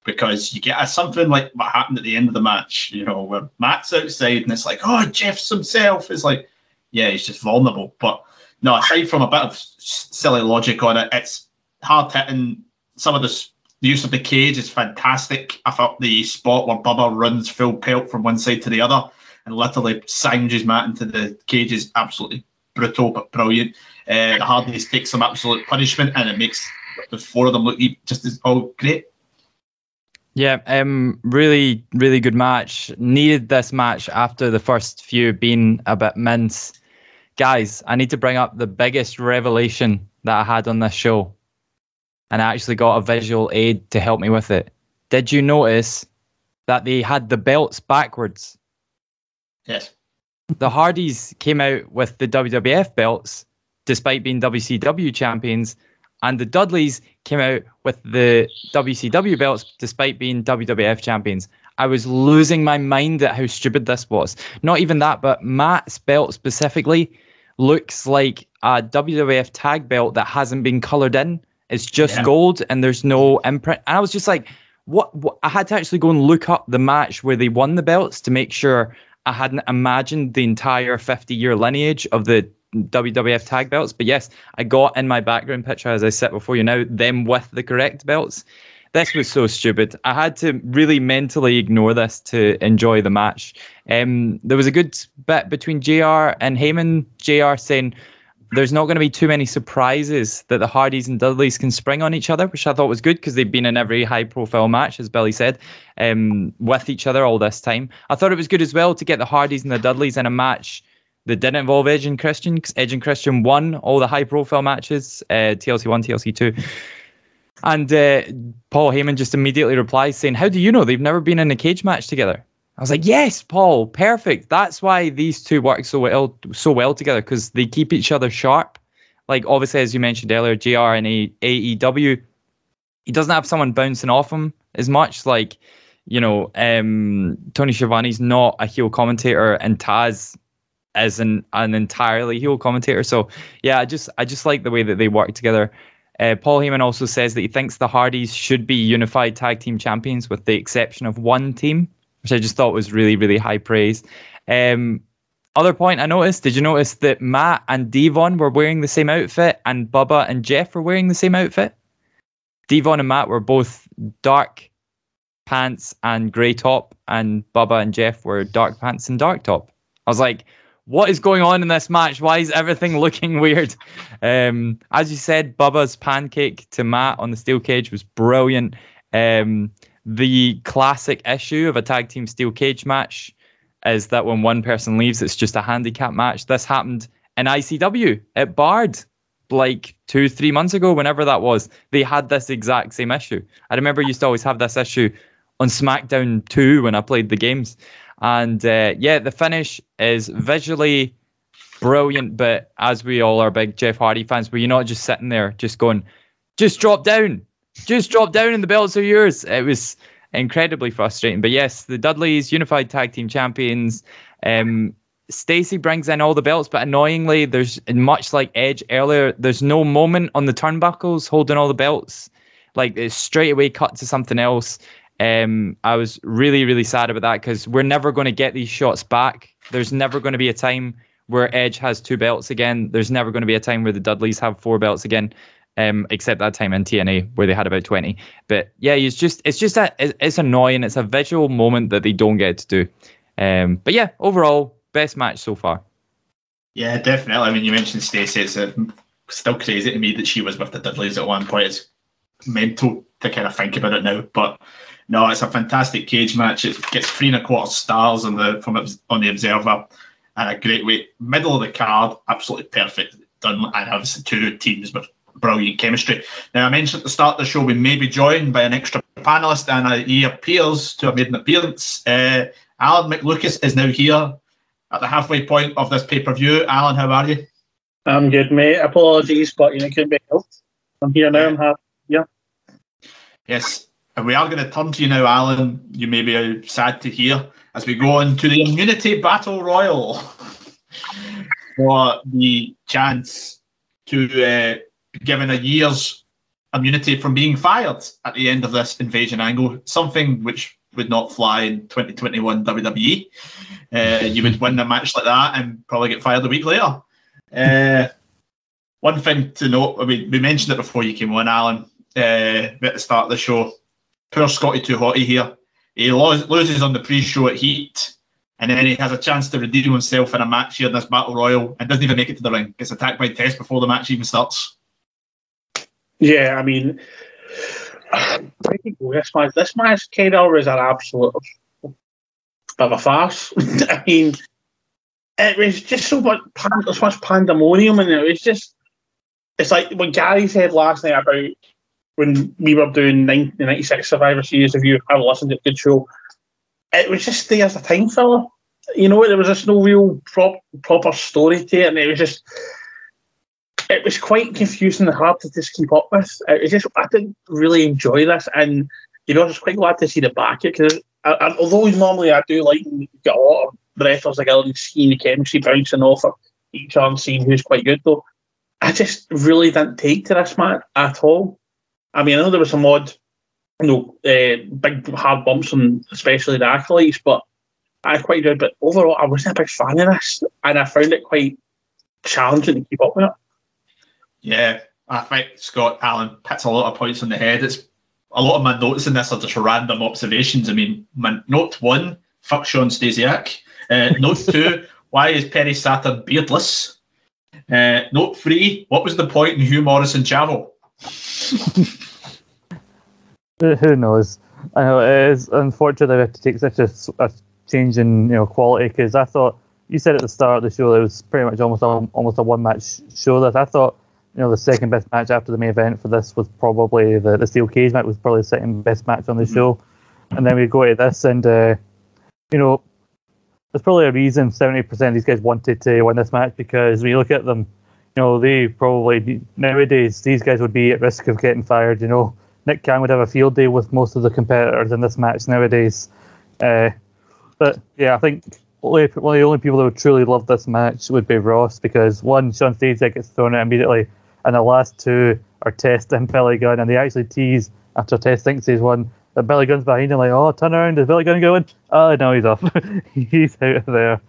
Because you get a, something like what happened at the end of the match, you know, where Matt's outside and it's like, oh, Jeff's himself. It's like, yeah, he's just vulnerable. But no, aside from a bit of silly logic on it, it's hard hitting. Some of the the use of the cage is fantastic. I thought the spot where Bubba runs full pelt from one side to the other and literally sandwiches Matt into the cage is absolutely brutal but brilliant. Uh, the Hardys take some absolute punishment and it makes the four of them look just as all great. Yeah, um, really, really good match. Needed this match after the first few being a bit mince. Guys, I need to bring up the biggest revelation that I had on this show and I actually got a visual aid to help me with it. Did you notice that they had the belts backwards? Yes. The Hardys came out with the WWF belts despite being WCW champions, and the Dudleys came out with the WCW belts despite being WWF champions. I was losing my mind at how stupid this was. Not even that, but Matt's belt specifically looks like a WWF tag belt that hasn't been colored in. It's just yeah. gold and there's no imprint. And I was just like, what, what? I had to actually go and look up the match where they won the belts to make sure I hadn't imagined the entire 50 year lineage of the WWF tag belts. But yes, I got in my background picture as I sit before you now, them with the correct belts. This was so stupid. I had to really mentally ignore this to enjoy the match. Um, there was a good bit between JR and Heyman. JR saying, there's not going to be too many surprises that the Hardys and Dudleys can spring on each other, which I thought was good because they've been in every high profile match, as Billy said, um, with each other all this time. I thought it was good as well to get the Hardys and the Dudleys in a match that didn't involve Edge and Christian. because Edge and Christian won all the high profile matches, uh, TLC 1, TLC 2. And uh, Paul Heyman just immediately replies saying, How do you know? They've never been in a cage match together. I was like, yes, Paul, perfect. That's why these two work so well, so well together because they keep each other sharp. Like obviously, as you mentioned earlier, JR and AEW, he doesn't have someone bouncing off him as much. Like, you know, um, Tony Schiavone's not a heel commentator, and Taz is an an entirely heel commentator. So yeah, I just I just like the way that they work together. Uh, Paul Heyman also says that he thinks the Hardys should be unified tag team champions, with the exception of one team which I just thought was really, really high praise. Um, other point I noticed, did you notice that Matt and Devon were wearing the same outfit and Bubba and Jeff were wearing the same outfit? Devon and Matt were both dark pants and grey top, and Bubba and Jeff were dark pants and dark top. I was like, what is going on in this match? Why is everything looking weird? Um, as you said, Bubba's pancake to Matt on the steel cage was brilliant. Um, the classic issue of a tag team steel cage match is that when one person leaves, it's just a handicap match. This happened in ICW at Bard like two, three months ago, whenever that was. They had this exact same issue. I remember used to always have this issue on SmackDown 2 when I played the games. And uh, yeah, the finish is visually brilliant, but as we all are big Jeff Hardy fans, were you not just sitting there just going, just drop down, just drop down and the belts are yours. It was incredibly frustrating. But yes, the Dudleys, unified tag team champions. Um, Stacy brings in all the belts, but annoyingly, there's much like Edge earlier. There's no moment on the turnbuckles holding all the belts. Like it's straight away cut to something else. Um, I was really, really sad about that because we're never going to get these shots back. There's never going to be a time where Edge has two belts again. There's never going to be a time where the Dudleys have four belts again. Um, except that time in TNA where they had about 20. But yeah, it's just it's just that it's annoying. It's a visual moment that they don't get to do. Um, but yeah, overall, best match so far. Yeah, definitely. I mean, you mentioned Stacey. It's uh, still crazy to me that she was with the Dudleys at one point. It's mental to kind of think about it now. But no, it's a fantastic cage match. It gets three and a quarter stars on the from on the Observer, and a great way middle of the card, absolutely perfect done. And obviously two teams with brilliant chemistry. Now I mentioned at the start of the show we may be joined by an extra panelist, and uh, he appears to have made an appearance. Uh, Alan McLucas is now here at the halfway point of this pay per view. Alan, how are you? I'm good, mate. Apologies, but you know, couldn't be helped. I'm here now. I'm happy. Yeah. Yes, and we are going to turn to you now, Alan. You may be sad to hear as we go on to the immunity battle royal for the chance to uh, given a year's immunity from being fired at the end of this invasion angle, something which would not fly in 2021 WWE. Uh, you would win a match like that and probably get fired a week later. Uh, one thing to note, I mean, we mentioned it before you came on, Alan, uh, at the start of the show. Poor Scotty Too Hotty here. He loses on the pre-show at Heat, and then he has a chance to redeem himself in a match here in this battle royal, and doesn't even make it to the ring. Gets attacked by Test before the match even starts. Yeah, I mean, I think this match, kind of was an absolute bit of a farce. I mean, it was just so much, so much pandemonium, and it was just, it's like what Gary said last night about when we were doing 1996 Survivor Series. If you have listened to a good show, it was just there as a time filler. You know, there was just no real prop, proper story to it, and it was just it was quite confusing and hard to just keep up with. It was just I didn't really enjoy this, and you know, I was quite glad to see the back it because although normally I do like get a lot of wrestlers like and seeing the chemistry bouncing off of each other and seeing who's quite good though. I just really didn't take to this match at all. I mean, I know there was some odd, you know, uh, big hard bumps and especially the acolytes, but I quite enjoyed. But overall, I wasn't a big fan of this, and I found it quite challenging to keep up with it. Yeah, I think Scott Allen hits a lot of points on the head. It's a lot of my notes in this are just random observations. I mean, my note one, fuck Shawn Stasiak. Uh, note two, why is Perry Saturn beardless? Uh, note three, what was the point in Hugh Morris and Chavo? Who knows? I know it is unfortunate we have to take such a, a change in you know quality because I thought you said at the start of the show that it was pretty much almost a, almost a one match show. That I thought you know the second best match after the main event for this was probably the, the steel cage match was probably the second best match on the mm-hmm. show, and then we go to this and uh, you know there's probably a reason 70% of these guys wanted to win this match because when you look at them, you know they probably nowadays these guys would be at risk of getting fired. You know Nick Khan would have a field day with most of the competitors in this match nowadays. Uh, but yeah, I think one of the only people that would truly love this match would be Ross because one, Shawn Stasiak gets thrown out immediately, and the last two are Test and Billy Gunn, and they actually tease after Test thinks he's won that Billy Gunn's behind him, like, oh, turn around, is Billy Gunn going? Oh, no, he's off. he's out of there.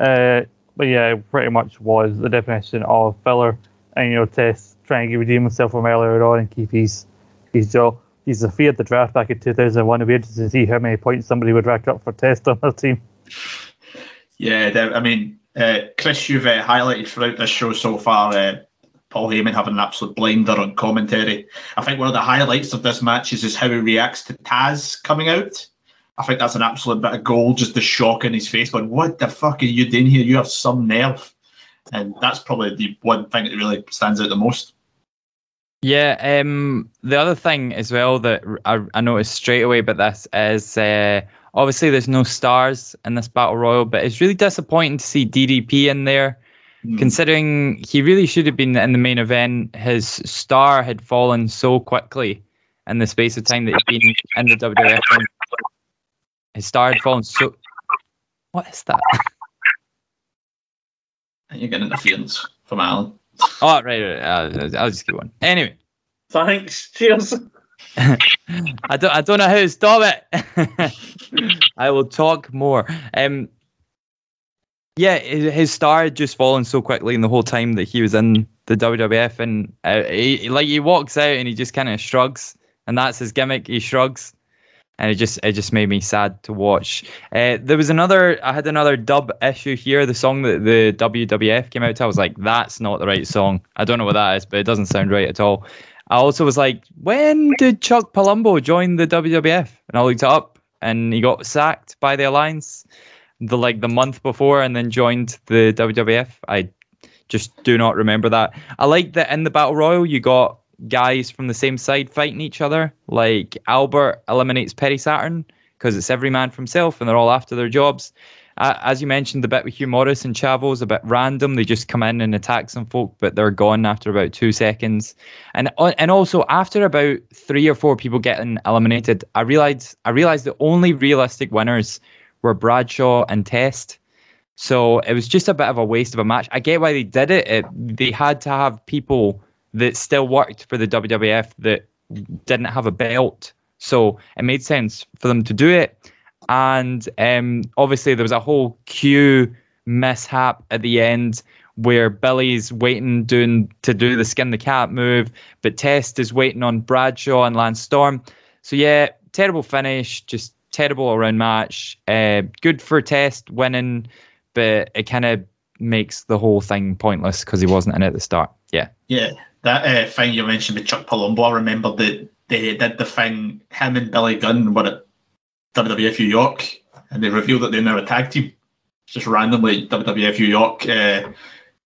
Uh, but yeah, pretty much was the definition of filler, and you know, Test trying to redeem himself from earlier on and keep his his job. He's a fear the draft back in 2001. It'd be interesting to see how many points somebody would rack up for Test on their team. Yeah, I mean, uh, Chris, you've uh, highlighted throughout this show so far uh, Paul Heyman having an absolute blinder on commentary. I think one of the highlights of this match is, is how he reacts to Taz coming out. I think that's an absolute bit of gold, just the shock in his face, But What the fuck are you doing here? You have some nerve. And that's probably the one thing that really stands out the most. Yeah, um, the other thing as well that I, I noticed straight away about this is uh, obviously there's no stars in this battle royal, but it's really disappointing to see DDP in there, mm. considering he really should have been in the main event. His star had fallen so quickly in the space of time that he'd been in the WWF. His star had fallen so. What is that? And you get interference from Alan. Oh, right, right. Uh, I'll just keep one. Anyway, Thanks. Cheers. I don't, I don't know how to stop it. I will talk more. Um, yeah, his star had just fallen so quickly in the whole time that he was in the WWF, and uh, he, like he walks out and he just kind of shrugs, and that's his gimmick. He shrugs, and it just it just made me sad to watch. Uh, there was another, I had another dub issue here. The song that the WWF came out to, I was like, that's not the right song. I don't know what that is, but it doesn't sound right at all. I also was like, when did Chuck Palumbo join the WWF? And I looked it up, and he got sacked by the Alliance the like the month before, and then joined the WWF. I just do not remember that. I like that in the Battle Royal you got guys from the same side fighting each other. Like Albert eliminates Perry Saturn because it's every man for himself, and they're all after their jobs. Uh, as you mentioned, the bit with Hugh Morris and Chavo is a bit random. They just come in and attack some folk, but they're gone after about two seconds. And uh, and also after about three or four people getting eliminated, I realized I realized the only realistic winners were Bradshaw and Test. So it was just a bit of a waste of a match. I get why they did it. it they had to have people that still worked for the WWF that didn't have a belt. So it made sense for them to do it. And um, obviously, there was a whole queue mishap at the end where Billy's waiting doing to do the skin the cat move, but Test is waiting on Bradshaw and Lance Storm. So yeah, terrible finish, just terrible around match. Uh, good for Test winning, but it kind of makes the whole thing pointless because he wasn't in at the start. Yeah. Yeah, that uh, thing you mentioned with Chuck Palumbo, I remember that they did the thing, him and Billy Gunn were at WWF New York, and they revealed that they're now a tag team. Just randomly, WWF New York. Uh,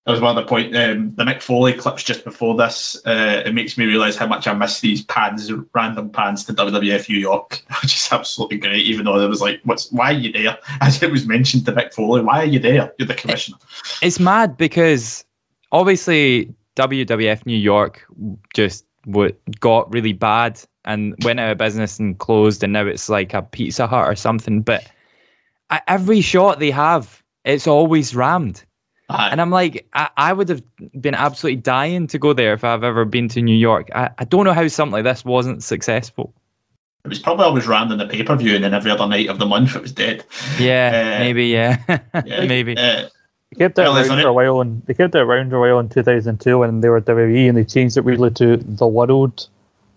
that was one of the point. Um, the Mick Foley clips just before this. Uh, it makes me realise how much I miss these pads, random pans to WWF New York, which is absolutely great. Even though it was like, "What's why are you there?" As it was mentioned to Mick Foley, why are you there? You're the commissioner. It's mad because obviously WWF New York just what got really bad and went out of business and closed, and now it's like a Pizza Hut or something. But every shot they have, it's always rammed. Aye. And I'm like, I, I would have been absolutely dying to go there if I've ever been to New York. I, I don't know how something like this wasn't successful. It was probably always rammed in the pay per view, and then every other night of the month it was dead. Yeah, Uh, maybe, yeah. Yeah, maybe. Uh, They kept it Well, around for it? a while, and they kept it around for a while in 2002 when they were WWE, and they changed it really to the World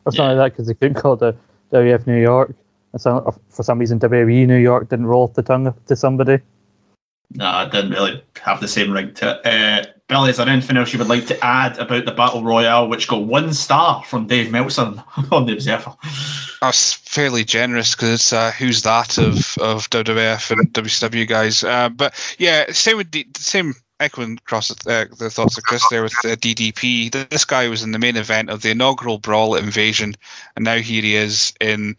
or something Yeah. like that because they couldn't call it the WF New York. And so, for some reason, WWE New York didn't roll off the tongue to somebody. No, I didn't really have the same ring to it. Uh, Billy, is there anything else you would like to add about the Battle Royale, which got one star from Dave Meltzer on the Observer? Was fairly generous because it's uh, who's that of of WWF and WCW guys. Uh, but yeah, same with D- same echoing across uh, the thoughts of Chris there with the DDP. This guy was in the main event of the inaugural Brawl Invasion, and now here he is in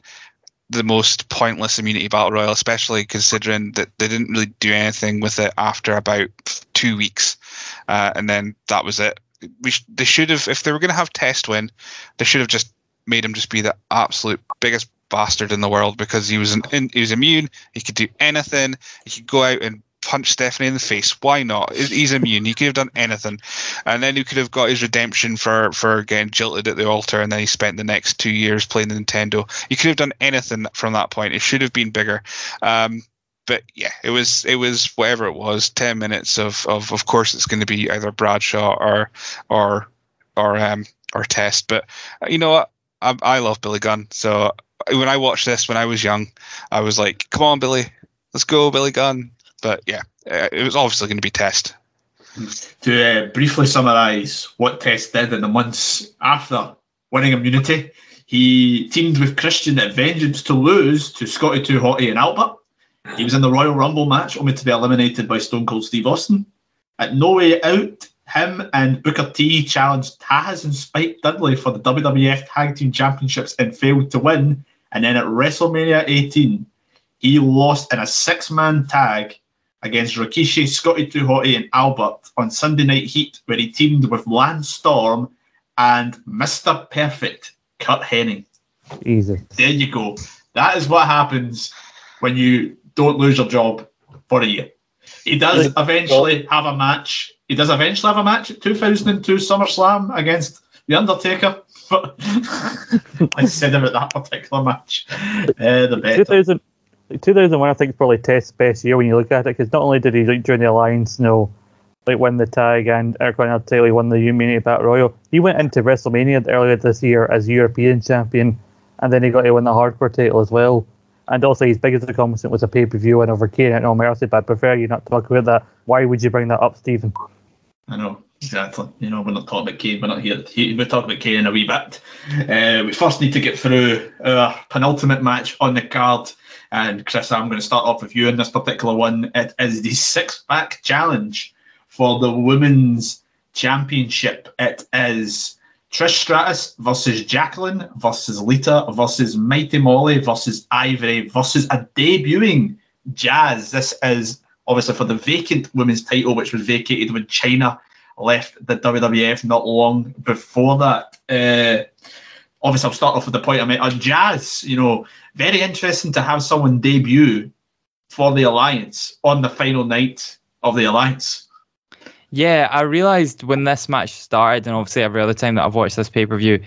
the most pointless immunity battle royal, especially considering that they didn't really do anything with it after about two weeks, uh, and then that was it. We sh- they should have if they were going to have Test win, they should have just made him just be the absolute biggest bastard in the world because he was an, in, he was immune. He could do anything. He could go out and punch Stephanie in the face. Why not? He's- immune. He could have done anything, and then he could have got his redemption for for getting jilted at the altar, and then he spent the next two years playing the Nintendo. He could have done anything from that point. It should have been bigger. Um, but yeah, it was it was whatever it was. Ten minutes of of of course it's going to be either Bradshaw or or or um or Test. But uh, you know what? I, I love Billy Gunn. So when I watched this when I was young, I was like, "Come on, Billy, let's go, Billy Gunn." But yeah, uh, it was obviously going to be Test. To uh, briefly summarise what Test did in the months after winning immunity, he teamed with Christian at Vengeance to lose to Scotty Too Hotty and Albert. He was in the Royal Rumble match, only to be eliminated by Stone Cold Steve Austin. At No Way Out, him and Booker T challenged Taz and Spike Dudley for the WWF Tag Team Championships and failed to win. And then at WrestleMania 18, he lost in a six man tag against Rikishi, Scotty Too Hotty, and Albert on Sunday Night Heat, where he teamed with Lance Storm and Mr. Perfect, Curt Hennig. Easy. There you go. That is what happens when you don't lose your job for a year. He does eventually have a match. He does eventually have a match at 2002 SummerSlam against The Undertaker. But I said about that particular match. Uh, the better. 2000, 2001, I think, is probably Test's best year when you look at it, because not only did he like, join the Alliance, you know, like win the tag and Eric title, he won the Immunity Battle Royal. He went into WrestleMania earlier this year as European champion, and then he got to win the Hardcore title as well. And also, his biggest accomplishment was a pay per view win over Kane at No Mercy. But I prefer you not talk about that. Why would you bring that up, Stephen? I know exactly. You know, we're not talking about Kane. We're not here. We're talking about Kane in a wee bit. Uh, we first need to get through our penultimate match on the card. And Chris, I'm going to start off with you in this particular one. It is the six pack challenge for the women's championship. It is Trish Stratus versus Jacqueline versus Lita versus Mighty Molly versus Ivory versus a debuting Jazz. This is obviously for the vacant women's title, which was vacated when Chyna left the WWF not long before that. Uh, obviously, I'll start off with the point I made on Jazz. You know, very interesting to have someone debut for the Alliance on the final night of the Alliance. Yeah, I realized when this match started, and obviously every other time that I've watched this pay per view,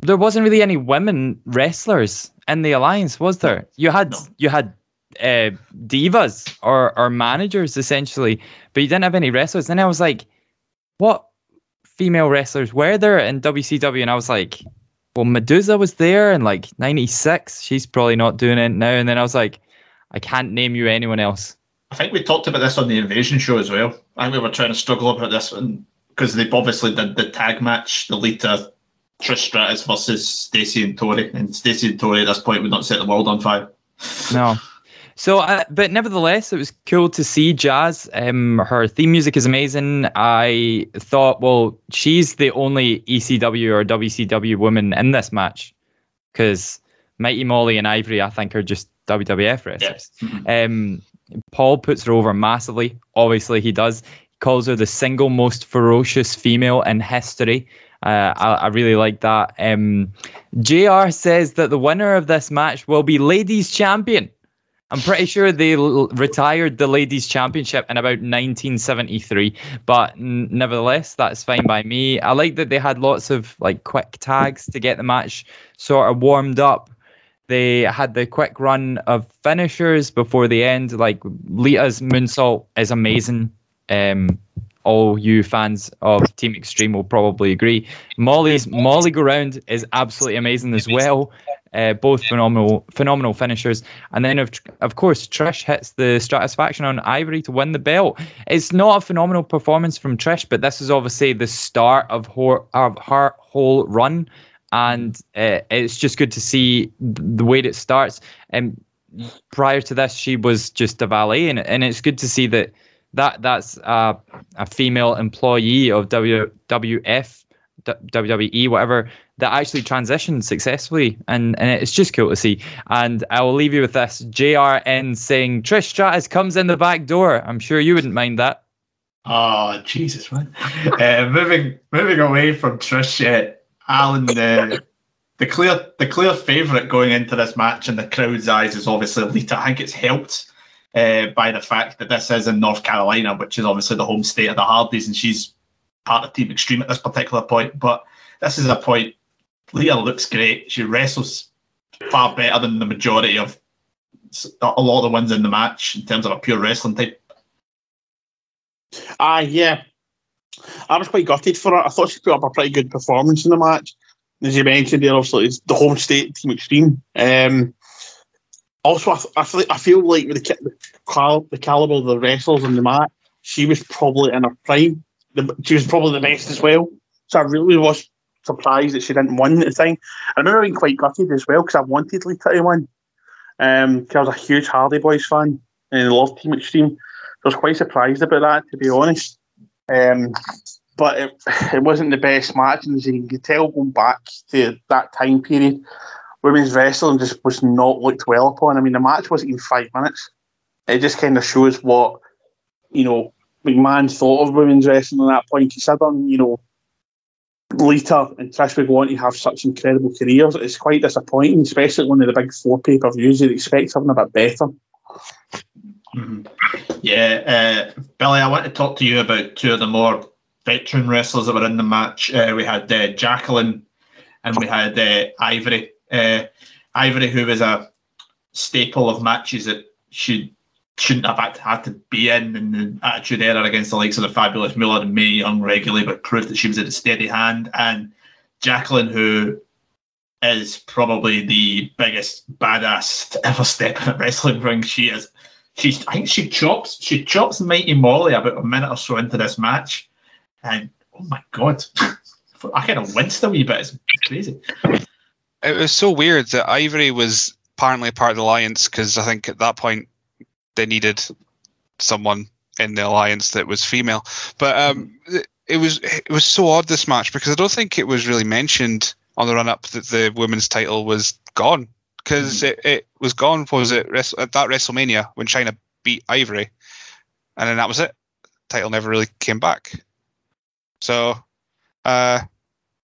there wasn't really any women wrestlers in the alliance, was there? You had No. you had uh, divas or or managers essentially, but you didn't have any wrestlers. And I was like, what female wrestlers were there in WCW? And I was like, well, Medusa was there in like '96. She's probably not doing it now. And then I was like, I can't name you anyone else. I think we talked about this on the Invasion show as well. I think we were trying to struggle about this one because they obviously did the tag match, the Lita Trish Stratus versus Stacey and Tori, and Stacey and Tori at this point would not set the world on fire. No. So, uh, but nevertheless, it was cool to see Jazz. Um, her theme music is amazing. I thought, well, she's the only ECW or WCW woman in this match because Mighty Molly and Ivory, I think, are just WWF wrestlers. Um, Paul puts her over massively. Obviously, he does. He calls her the single most ferocious female in history. Uh, I, I really like that. Um, JR says that the winner of this match will be ladies champion. I'm pretty sure they l- retired the ladies championship in about 1973, but n- nevertheless, that's fine by me. I like that they had lots of like quick tags to get the match sort of warmed up. They had the quick run of finishers before the end. Like Lita's moonsault is amazing. Um, all you fans of Team Extreme will probably agree. Molly's Molly go round is absolutely amazing as well. Uh, both phenomenal, phenomenal finishers, and then of of course Trish hits the Stratusfaction on Ivory to win the belt. It's not a phenomenal performance from Trish, but this is obviously the start of her of her whole run, and uh, it's just good to see the way it starts. And prior to this, she was just a valet, and and it's good to see that that that's a, a female employee of WWF, WWE, whatever, that actually transitioned successfully, and and it's just cool to see. And I will leave you with this: JRN saying Trish Stratus comes in the back door. I'm sure you wouldn't mind that. Oh Jesus, man! uh, moving moving away from Trish, uh, Alan, uh, the clear the clear favourite going into this match in the crowd's eyes is obviously Lita. I think it's helped uh, by the fact that this is in North Carolina, which is obviously the home state of the Hardys, and she's part of Team Extreme at this particular point. But this is a point. Lita looks great. She wrestles far better than the majority of a lot of the ones in the match in terms of a pure wrestling type. Ah, yeah. I was quite gutted for her. I thought she put up a pretty good performance in the match. As you mentioned, there obviously it's the home state team extreme. Um, also, I, I, feel, I feel like with the, ca- the, cal- the caliber of the wrestlers in the match, she was probably in her prime. The, she was probably the best as well. So I really was surprised that she didn't win the thing. I remember being quite gutted as well because I wanted Lita to win. Um, I was a huge Hardy Boys fan and loved Team Extreme. I was quite surprised about that, to be honest. Um, but it, it wasn't the best match, and as you can tell, going back to that time period, women's wrestling just was not looked well upon. I mean, the match wasn't even five minutes. It just kind of shows what you know McMahon thought of women's wrestling at that point. Considering you know Lita and Trish would want to have such incredible careers, it's quite disappointing, especially one of the big four pay per views. You'd expect something a bit better. Mhm. Yeah, uh, Billy, I want to talk to you about two of the more veteran wrestlers that were in the match. Uh, we had uh, Jacqueline and we had uh, Ivory. Uh, Ivory, who was a staple of matches that she shouldn't have had to, had to be in, and the attitude era against the likes of the fabulous Moolah and Mae Young regularly, but proved that she was at a steady hand. And Jacqueline, who is probably the biggest badass to ever step in a wrestling ring. She is. She's. I think she chops. She chops Mighty Molly about a minute or so into this match, and oh my god, I kind of winced a wee bit. It's crazy. It was so weird that Ivory was apparently a part of the alliance because I think at that point they needed someone in the alliance that was female. But um, it, it was it was so odd this match because I don't think it was really mentioned on the run up that the women's title was gone because it, it was gone. Was it at that WrestleMania when Chyna beat Ivory, and then that was it. Title never really came back. So, uh,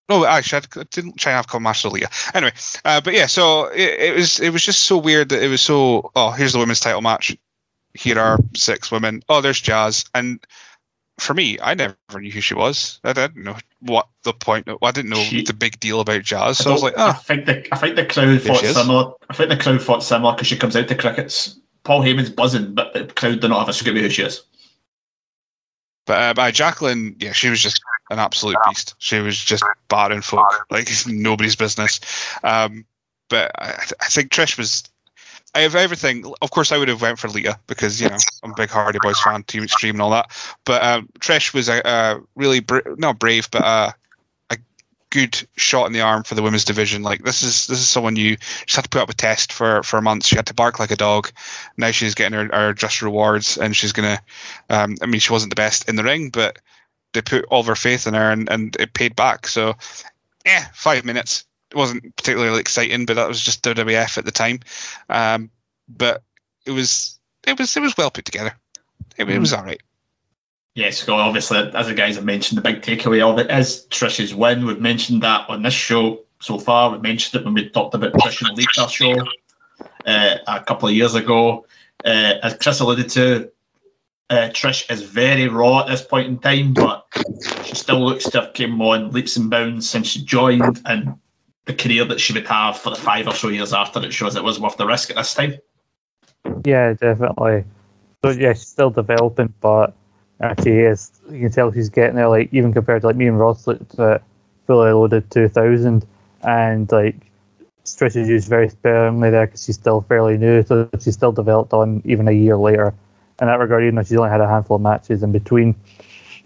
no, actually, I didn't try Chyna have come match Leah. Anyway, uh, but yeah, so it, it was it was just so weird that it was so. Oh, here's the women's title match. Here are six women. Oh, there's Jazz, and for me, I never knew who she was. I didn't know what the point. I didn't know She- the big deal about Jazz. So I was like, I oh, think the I think the crowd fought similar. I think the crowd fought similar because she comes out to crickets. Paul Heyman's buzzing, but the crowd do not have a scooby who she is. But uh, by Jacqueline, yeah, she was just an absolute beast. She was just barring folk like nobody's business. Um, but I, I think Trish was. I have everything. Of course, I would have went for Lita because you know I'm a big Hardy Boys fan, Team Extreme, and all that. But um, Trish was a, a really not brave, but a, a good shot in the arm for the women's division. Like this is this is someone you just had to put up a test for for months. She had to bark like a dog. Now she's getting her, her just rewards, and she's gonna. Um, I mean, she wasn't the best in the ring, but they put all their faith in her, and, and it paid back. So, yeah, five minutes. It wasn't particularly exciting, but that was just WWF at the time. Um, but it was it was it was well put together. It, it was all right. Yes, well, obviously, as the guys have mentioned, the big takeaway of it is Trish's win. We've mentioned that on this show so far. We mentioned it when we talked about Trish and Lita show uh, a couple of years ago. Uh, as Chris alluded to, uh, Trish is very raw at this point in time, but she still looks to have came on leaps and bounds since she joined, and the career that she would have for the five or so years after it shows it was worth the risk at this time. Yeah, definitely. So yeah, she's still developing, but uh, she is. You can tell she's getting there. Like even compared to like me and Ross looked at fully loaded 2000, and like Trish is used very sparingly there because she's still fairly new, so she's still developed on even a year later. In that regard, even though she's only had a handful of matches in between.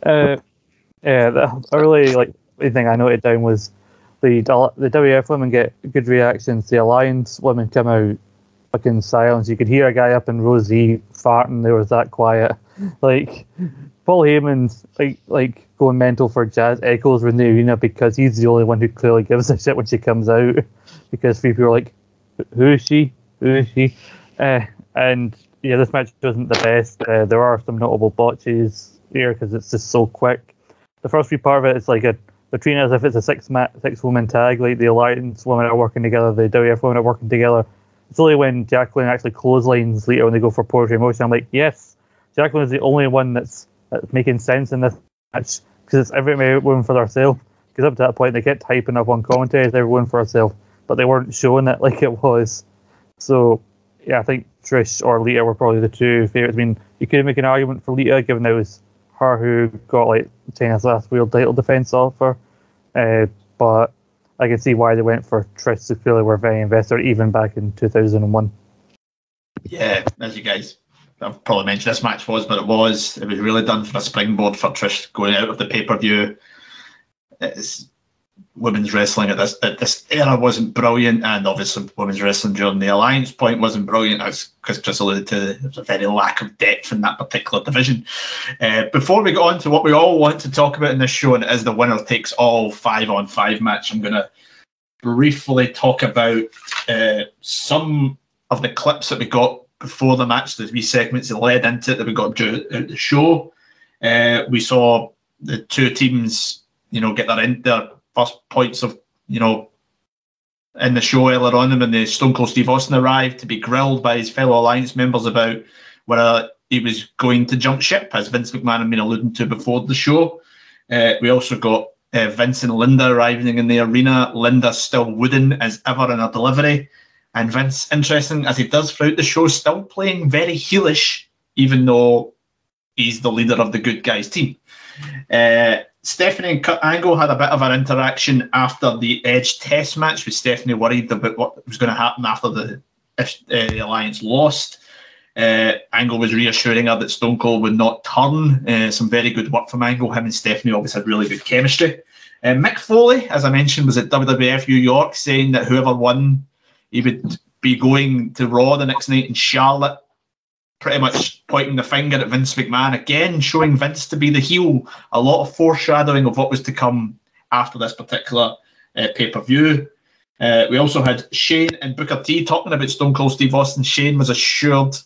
Uh, yeah, the a really like thing I noted down was the the WF women get good reactions. The Alliance women come out fucking silence. You could hear a guy up in Rosie farting. There was that quiet. Like Paul Heyman's like like going mental for Jazz Echoes in the arena because he's the only one who clearly gives a shit when she comes out. Because people are like, "Who is she? Who is she?" Uh, and yeah, this match wasn't the best. Uh, there are some notable botches here because it's just so quick. The first few part of it is like a they're treating it as if it's a six ma- six woman tag. Like the Alliance women are working together, the WF women are working together. It's only when Jacqueline actually clotheslines later when they go for poetry in motion. I'm like, yes, Jacqueline is the only one that's, that's making sense in this match because it's every woman for herself. Because up to that point, they kept hyping up on commentary as everyone for herself, but they weren't showing it like it was. So, yeah, I think Trish or Lita were probably the two favorites. I mean, you could make an argument for Lita, given that it was her who got like Chyna's last real title defense offer. Uh, but I can see why they went for Trish. They clearly were very invested, even back in 2001. Yeah, as you guys I've probably mentioned, this match was, but it was. It was really done for a springboard for Trish going out of the pay per view. It's women's wrestling at this at this era wasn't brilliant, and obviously women's wrestling during the Alliance point wasn't brilliant, as Chris alluded to. There was a very lack of depth in that particular division. Uh, before we go on to what we all want to talk about in this show, and it is the winner takes all five on five match, I'm going to briefly talk about uh, some of the clips that we got before the match, the wee segments that led into it that we got during the show. Uh, we saw the two teams, you know, get their in their first points of, you know, in the show earlier on when the Stone Cold Steve Austin arrived to be grilled by his fellow Alliance members about whether he was going to jump ship, as Vince McMahon had been alluding to before the show. Uh, we also got uh, Vince and Linda arriving in the arena. Linda still wooden as ever in her delivery. And Vince, interesting as he does throughout the show, still playing very heelish, even though he's the leader of the good guys team. Uh, Stephanie and Kurt Angle had a bit of an interaction after the Edge test match, with Stephanie worried about what was going to happen after the, if, uh, the Alliance lost. Uh, Angle was reassuring her that Stone Cold would not turn. Uh, some very good work from Angle. Him and Stephanie always had really good chemistry. Uh, Mick Foley, as I mentioned, was at WWF New York saying that whoever won, he would be going to Raw the next night in Charlotte, pretty much pointing the finger at Vince McMahon again, showing Vince to be the heel. A lot of foreshadowing of what was to come after this particular uh, pay per view. Uh, we also had Shane and Booker T talking about Stone Cold Steve Austin. Shane was assured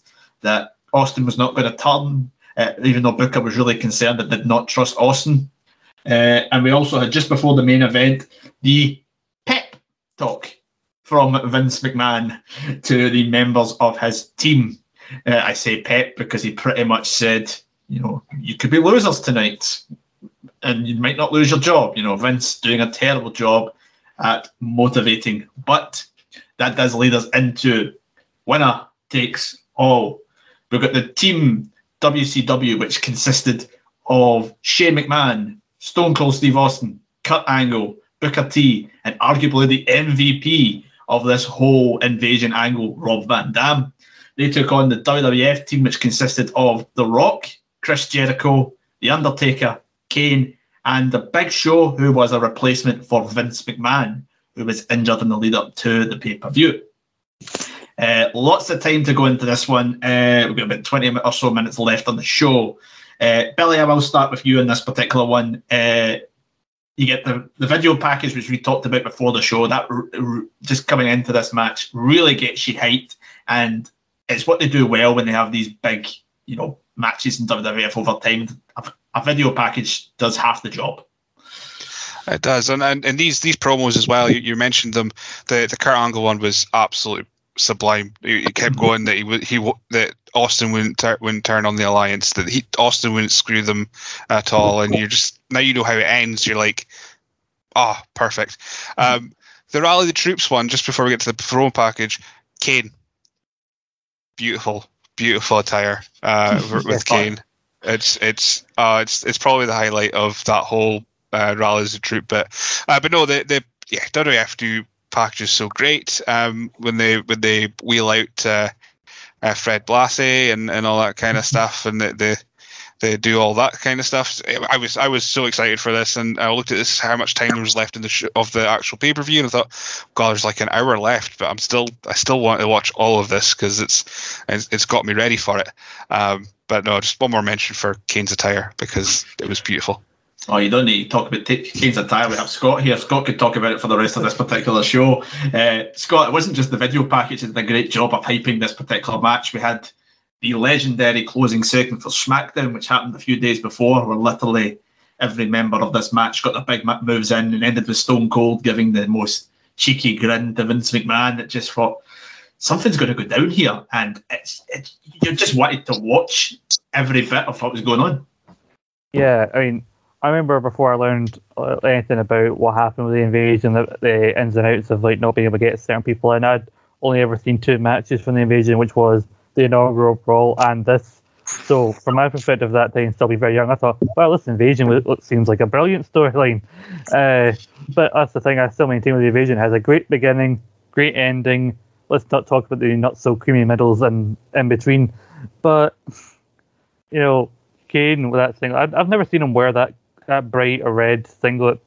that Austin was not going to turn, uh, even though Booker was really concerned and did not trust Austin. Uh, and we also had just before the main event the pep talk from Vince McMahon to the members of his team. Uh, I say pep because he pretty much said, you know, you could be losers tonight and you might not lose your job. You know, Vince doing a terrible job at motivating, but that does lead us into winner takes all. We've got the team WCW, which consisted of Shane McMahon, Stone Cold Steve Austin, Kurt Angle, Booker T, and arguably the MVP of this whole invasion angle, Rob Van Dam. They took on the WWF team, which consisted of The Rock, Chris Jericho, The Undertaker, Kane, and The Big Show, who was a replacement for Vince McMahon, who was injured in the lead up to the pay per view. Uh, lots of time to go into this one. Uh, we've got about 20 or so minutes left on the show. Uh, Billy, I will start with you in this particular one. Uh, you get the, the video package, which we talked about before the show. That r- r- just coming into this match really gets you hyped, and it's what they do well when they have these big, you know, matches in WWF over time. A, a video package does half the job. It does, and and, and these these promos as well. You, you mentioned them. The the Kurt Angle one was absolutely sublime. He, he kept going that he would he that Austin wouldn't tur- wouldn't turn on the alliance. That he Austin wouldn't screw them at all. And you're just now you know how it ends. You're like, ah, oh, perfect. Um, the rally the troops one just before we get to the promo package. Kane, beautiful, beautiful attire uh, with Kane. It's it's uh it's it's probably the highlight of that whole uh, rally as a troop. But uh, but no, the the yeah WWF do package is so great. Um, when they when they wheel out uh, uh, Fred Blassie and, and all that kind of stuff, and they, they they do all that kind of stuff. I was I was so excited for this, and I looked at this how much time there was left in the sh- of the actual pay per view, and I thought, God, there's like an hour left, but I'm still I still want to watch all of this because it's, it's it's got me ready for it. Um, but no, just one more mention for Kane's attire because it was beautiful. Oh, you don't need to talk about Kane's attire. We have Scott here. Scott could talk about it for the rest of this particular show. Uh, Scott, it wasn't just the video package that did a great job of hyping this particular match. We had the legendary closing segment for SmackDown, which happened a few days before, where literally every member of this match got their big moves in and ended with Stone Cold giving the most cheeky grin to Vince McMahon. that just thought something's going to go down here, and it's, you just wanted to watch every bit of what was going on. Yeah, I mean, I remember before I learned uh, anything about what happened with the invasion, the, the ins and outs of like not being able to get certain people in. I'd only ever seen two matches from the invasion, which was the inaugural brawl and this. So, from my perspective, that time still be very young, I thought, well, this invasion seems like a brilliant storyline. Uh, but that's the thing, I still maintain with the invasion it has a great beginning, great ending. Let's not talk about the not so creamy middles and in between. But, you know, Kane with that thing, I've, never seen him wear that that bright or red singlet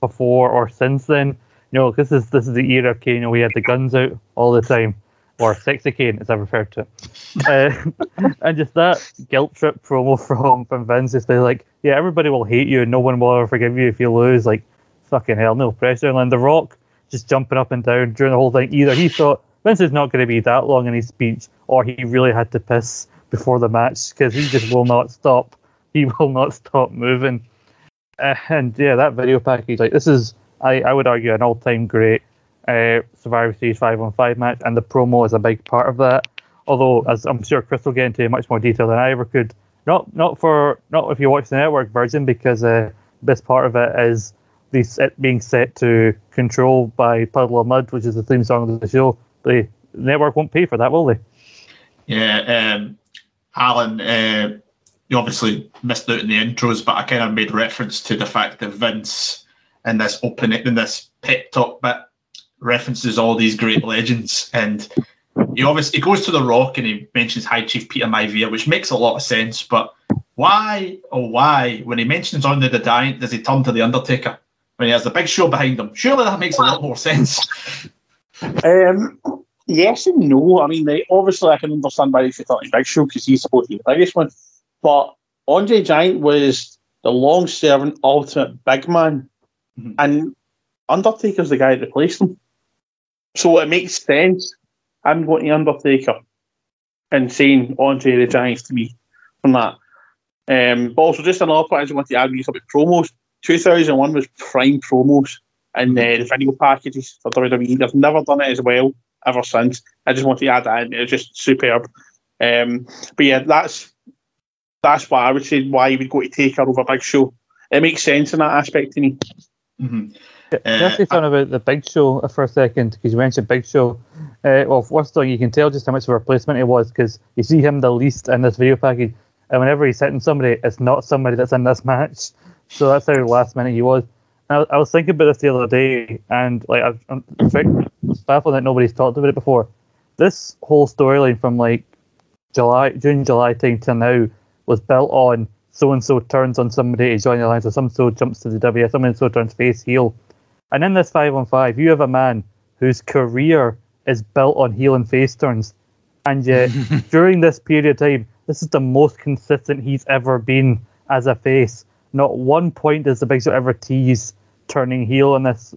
before or since then. You know, this is this is the era of Kane. You know, we had the guns out all the time, or sexy Kane, as I referred to. uh, and just that guilt trip promo from from Vince is like, yeah, everybody will hate you, and no one will ever forgive you if you lose. Like, fucking hell, no pressure. And The Rock just jumping up and down during the whole thing. Either he thought Vince is not going to be that long in his speech, or he really had to piss before the match because he just will not stop. He will not stop moving. Uh, and yeah, that video package, like this is, I, I would argue, an all-time great uh, Survivor Series five on five match, and the promo is a big part of that. Although, as I'm sure Chris will get into much more detail than I ever could. Not not for not if you watch the network version because uh, best part of it is the set being set to Control by Puddle of Mudd, which is the theme song of the show. The network won't pay for that, will they? Yeah, um, Alan, uh, you obviously missed out in the intros, but I kind of made reference to the fact that Vince in this opening, in this pep talk bit, references all these great legends, and he obviously he goes to the Rock and he mentions High Chief Peter Maivia, which makes a lot of sense. But why, oh why, when he mentions Andre the Giant, does he turn to the Undertaker when he has the big show behind him? Surely that makes a lot more sense. Um, yes and no. I mean, they, obviously, I can understand why they say something Big Show because he's supposed to be the biggest one. But Andre Giant was the long serving ultimate big man, Mhm. and Undertaker's the guy that replaced him. So it makes sense. I'm going to Undertaker and saying Andre the Giant to me from that. Um, but also, just another point I just want to add you about promos. 2001 was prime promos and uh, the video packages for WWE. They've never done it as well ever since. I just want to add that in. It was just superb. Um, but yeah, that's that's why I would say why you would go to Taker over Big Show. It makes sense in that aspect to me. Mhm. Uh, something about the Big Show for a second? Because you mentioned Big Show. Uh, well, first of all, you can tell just how much of a replacement it was because you see him the least in this video package, and whenever he's hitting somebody, it's not somebody that's in this match. So that's how last minute he was. I, I was thinking about this the other day, and like I'm it's baffling that nobody's talked about it before. This whole storyline from like July, June, July time to now was built on so and so turns on somebody to join the alliance, or some so jumps to the W, someone and so turns face heel. And in this five on five, you have a man whose career is built on heel and face turns. And yet, during this period of time, this is the most consistent he's ever been as a face. Not one point does the Big Show ever tease turning heel in this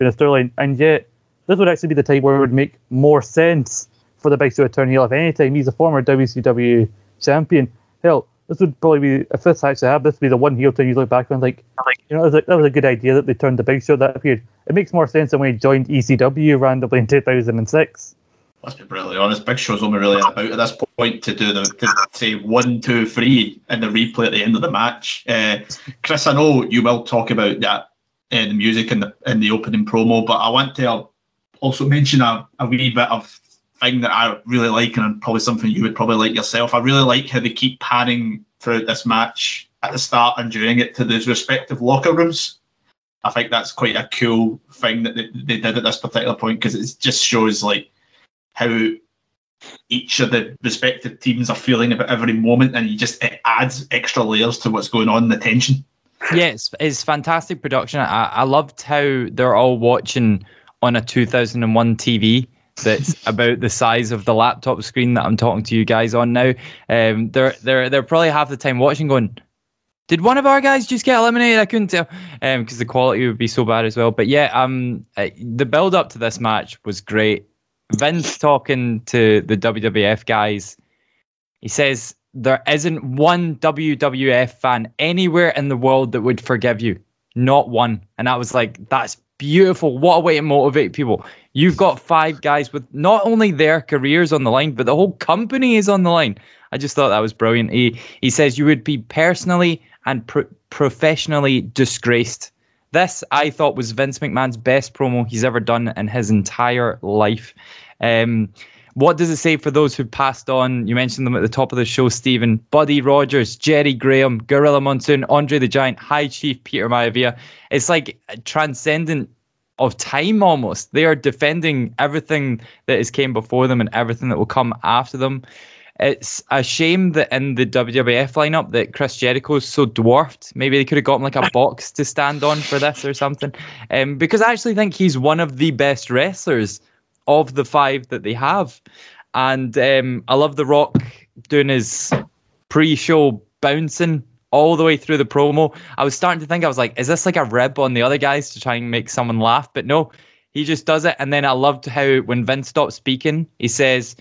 in a storyline. And yet, this would actually be the time where it would make more sense for the Big Show to turn heel. If any time he's a former WCW champion, hell, this would probably be if this actually happened, this would be the one heel turn you look back on like, you know, that was, a, that was a good idea that they turned the Big Show that period. It makes more sense than when he joined ECW randomly in 2006. Let's be brutally honest. Big Show's only really about at this point to do the to say one, two, three in the replay at the end of the match. Uh, Chris, I know you will talk about that uh, the music in the in the opening promo, but I want to also mention a, a wee bit of thing that I really like, and probably something you would probably like yourself. I really like how they keep panning throughout this match at the start and during it to those respective locker rooms. I think that's quite a cool thing that they, they did at this particular point because it just shows like how each of the respective teams are feeling about every moment, and you just it adds extra layers to what's going on, in the tension. Yeah, it's, it's fantastic production. I, I loved how they're all watching on a 2001 TV that's about the size of the laptop screen that I'm talking to you guys on now. Um, they're they're they're probably half the time watching, going, "Did one of our guys just get eliminated?" I couldn't tell, um, because the quality would be so bad as well. But yeah, um, uh, the build up to this match was great. Vince talking to the WWF guys, he says there isn't one WWF fan anywhere in the world that would forgive you. Not one. And I was like, that's beautiful. What a way to motivate people. You've got five guys with not only their careers on the line, but the whole company is on the line. I just thought that was brilliant. He he says you would be personally and pro- professionally disgraced. This I thought was Vince McMahon's best promo he's ever done in his entire life. Um, what does it say for those who passed on? You mentioned them at the top of the show, Stephen. Buddy Rogers, Jerry Graham, Gorilla Monsoon, Andre the Giant, High Chief Peter Maivia. It's like transcendent of time almost. They are defending everything that has came before them and everything that will come after them. It's a shame that in the WWF lineup that Chris Jericho is so dwarfed. Maybe they could have got him like a box to stand on for this or something. Um, because I actually think he's one of the best wrestlers of the five that they have. And um, I love The Rock doing his pre-show bouncing all the way through the promo. I was starting to think I was like, is this like a rib on the other guys to try and make someone laugh? But no, he just does it. And then I loved how when Vince stops speaking, he says,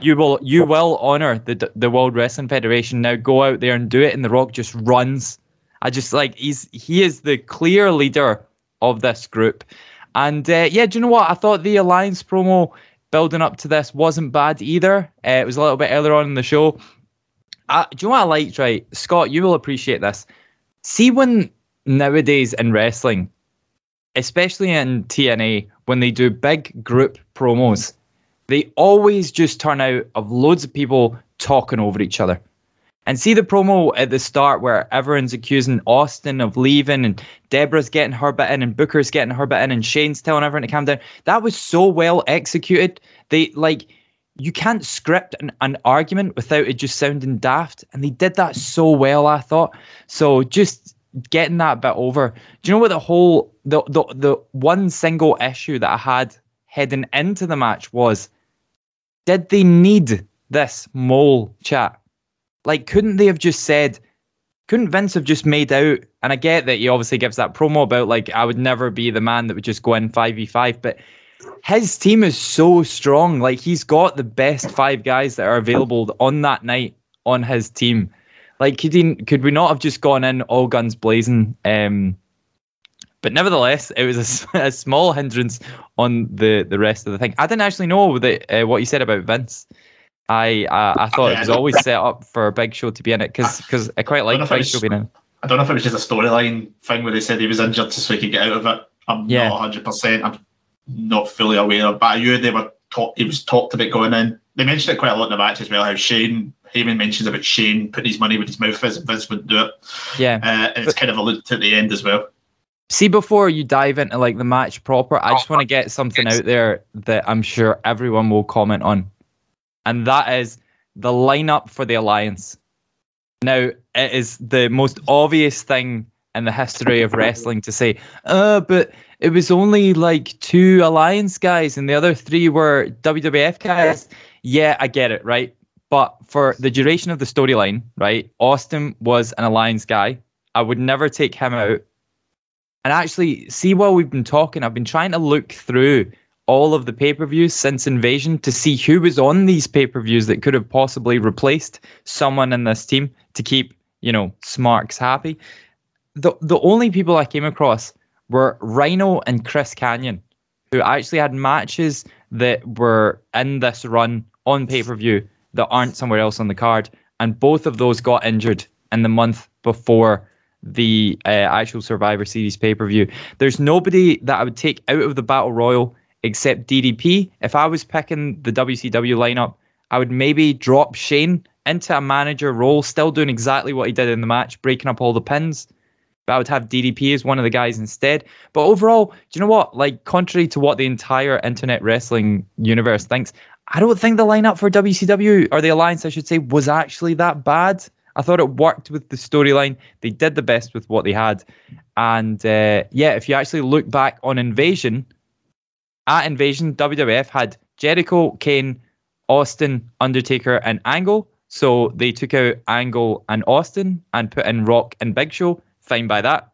"You will, you will honor the the World Wrestling Federation. Now go out there and do it." And The Rock just runs. I just like he's he is the clear leader of this group. And uh, yeah, do you know what? I thought the Alliance promo building up to this wasn't bad either. Uh, it was a little bit earlier on in the show. Uh, do you know what I liked, right? Scott, you will appreciate this. See when nowadays in wrestling, especially in TNA, when they do big group promos, they always just turn out of loads of people talking over each other. And see the promo at the start where everyone's accusing Austin of leaving and Debra's getting her bit in and Booker's getting her bit in and Shane's telling everyone to calm down. That was so well executed. They like you can't script an, an argument without it just sounding daft. And they did that so well, I thought. So just getting that bit over. Do you know what the whole the the the one single issue that I had heading into the match was did they need this mole chat? Like, couldn't they have just said, couldn't Vince have just made out? And I get that he obviously gives that promo about, like, I would never be the man that would just go in 5v5, but his team is so strong. Like, he's got the best five guys that are available on that night on his team. Like, could, he, could we not have just gone in all guns blazing? Um, but nevertheless, it was a, a, small hindrance on the, the rest of the thing. I didn't actually know that uh, what you said about Vince. I uh, I thought it was always set up for a Big Show to be in it because because I quite like Big Show being in. I don't know if it was just a storyline thing where they said he was injured just so he could get out of it. I'm yeah. not 100. percent I'm not fully aware, but I knew they were talk. He was talked about going in. They mentioned it quite a lot in the match as well. How Shane Heyman mentions about Shane putting his money with his mouth and Vince wouldn't do it. Yeah, uh, and it's kind of alluded to at the end as well. See, before you dive into like the match proper, I just want to get something out there that I'm sure everyone will comment on, and that is the lineup for the alliance. Now, it is the most obvious thing in the history of wrestling to say, uh, but it was only like two alliance guys and the other three were WWF guys. Yeah, I get it, right? But for the duration of the storyline, right, Austin was an alliance guy. I would never take him out. And actually, see, while we've been talking, I've been trying to look through all of the pay per views since Invasion to see who was on these pay per views that could have possibly replaced someone in this team to keep, you know, Smarks happy. The the only people I came across were Rhino and Chris Kanyon, who actually had matches that were in this run on pay per view that aren't somewhere else on the card, and both of those got injured in the month before the uh, actual Survivor Series pay per view. There's nobody that I would take out of the Battle Royal except DDP. If I was picking the WCW lineup, I would maybe drop Shane into a manager role, still doing exactly what he did in the match, breaking up all the pins. But I would have DDP as one of the guys instead. But overall, do you know what? Like, contrary to what the entire internet wrestling universe thinks, I don't think the lineup for WCW, or the Alliance, I should say, was actually that bad. I thought it worked with the storyline. They did the best with what they had. And uh, yeah, if you actually look back on Invasion, at Invasion, WWF had Jericho, Kane, Austin, Undertaker, and Angle. So they took out Angle and Austin and put in Rock and Big Show. Fine by that.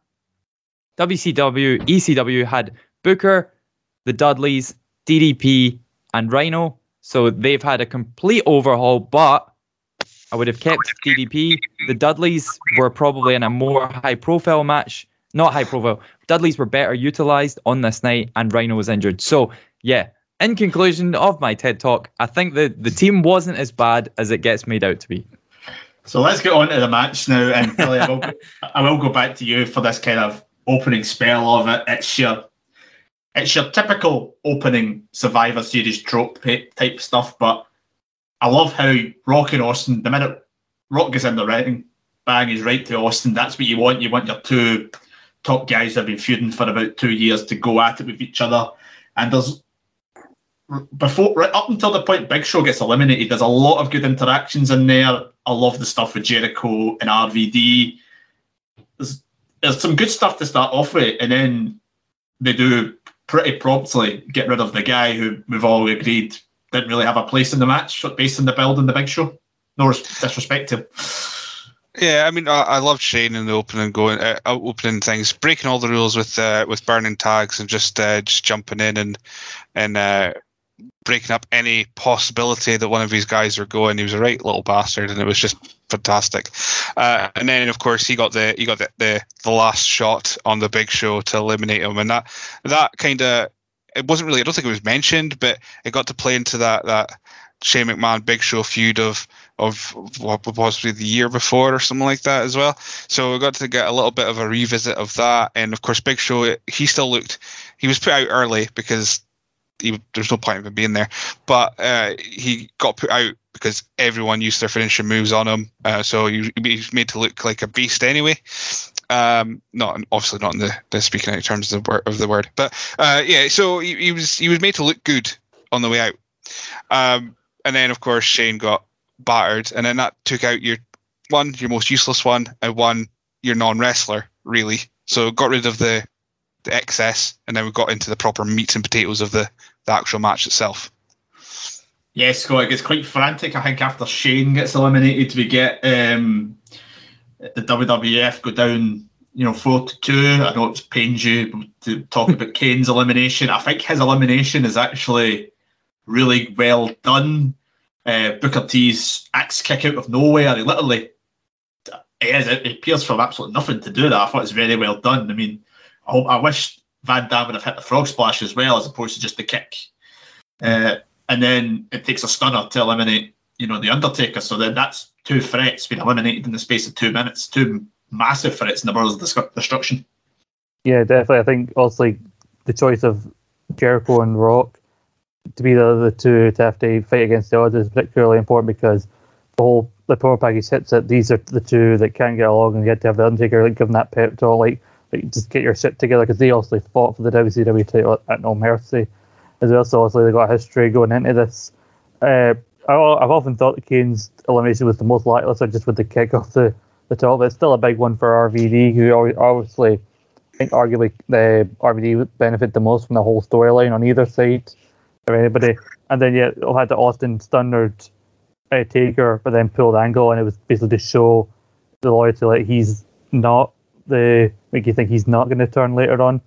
WCW, ECW had Booker, the Dudleys, DDP, and Rhino. So they've had a complete overhaul, but I would have kept DDP. The Dudleys were probably in a more high profile match not high profile. Dudleys were better utilized on this night, and Rhino was injured. So, yeah, in conclusion of my TED talk, I think the, the team wasn't as bad as it gets made out to be. So let's get on to the match now. And Billy, I, will, I will go back to you for this kind of opening spell of it. It's your it's your typical opening Survivor Series trope type stuff, but I love how Rock and Austin, the minute Rock gets in the ring, bang is right to Austin. That's what you want. You want your two top guys that have been feuding for about two years to go at it with each other. And there's before right up until the point Big Show gets eliminated, there's a lot of good interactions in there. I love the stuff with Jericho and RVD. There's there's some good stuff to start off with, and then they do pretty promptly get rid of the guy who we've all agreed didn't really have a place in the match based on the build in the Big Show. No disrespect to him. Yeah, I mean, I, I loved Shane in the opening, going uh, opening things, breaking all the rules with uh, with burning tags and just uh, just jumping in and and uh, breaking up any possibility that one of these guys are going. He was a right little bastard, and it was just fantastic. Uh, and then, of course, he got the he got the, the, the last shot on the big show to eliminate him, and that that kind of it wasn't really. I don't think it was mentioned, but it got to play into that that Shane McMahon Big Show feud of of what possibly the year before or something like that as well. So we got to get a little bit of a revisit of that, and of course Big Show he still looked he was put out early because he, there's no point of him being there, but uh, he got put out because everyone used their finishing moves on him, uh, so he, he was made to look like a beast anyway. Um, not obviously not in the, the speaking out terms of the word, of the word, but uh, yeah. So he, he was he was made to look good on the way out. Um, and then of course Shane got battered, and then that took out your one, your most useless one, and one, your non wrestler, really. So got rid of the the excess, and then we got into the proper meats and potatoes of the, the actual match itself. Yes, Scott, it gets quite frantic. I think after Shane gets eliminated, we get um, the WWF go down, you know, four to two. I know it pains you to talk about Kane's elimination. I think his elimination is actually really well done. Uh, Booker T's axe kick out of nowhere. He literally, it, is, it appears from absolutely nothing to do that. I thought it's very well done. I mean, I, hope, I wish Van Dam would have hit the frog splash as well, as opposed to just the kick. Uh, and then it takes a stunner to eliminate, you know, the Undertaker. So then that's two threats being eliminated in the space of two minutes. Two massive threats in the world of Destruction. Yeah, definitely. I think also like the choice of Jericho and Rock to be the other two to have to fight against the odds is particularly important because the whole the power package hits it. These are the two that can get along, and you had to have the Undertaker like give them that pep talk, like, like just get your shit together because they also fought for the WCW title at No Mercy as well. So obviously they got history going into this. Uh, I, have often thought the Kane's elimination was the most likely, so just with the kick off the, the top. But it's still a big one for RVD, who obviously I think arguably the RVD would benefit the most from the whole storyline on either side or anybody. And then yeah, I had the Austin Stunner uh, Taker, but then pulled angle, and it was basically to show the loyalty like he's not the make you think he's not going to turn later on.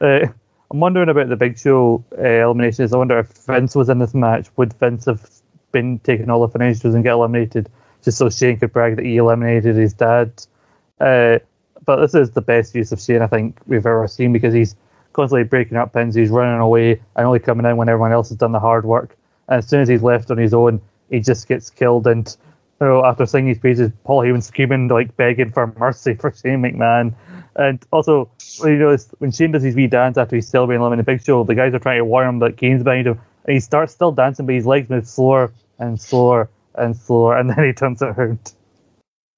Uh, I'm wondering about the Big Show uh, eliminations. I wonder if Vince was in this match, would Vince have been taking all the finishes and get eliminated just so Shane could brag that he eliminated his dad? Uh, but this is the best use of Shane I think we've ever seen because he's constantly breaking up pins. He's running away and only coming in when everyone else has done the hard work. And as soon as he's left on his own, he just gets killed. And know, after singing his praises, Paul Heyman screaming, like begging for mercy for Shane McMahon. And also, you know, when Shane does his wee dance after he's celebrating in the Big Show, the guys are trying to warn him that Kane's behind him. And he starts still dancing, but his legs move slower and slower and slower, and then he turns around.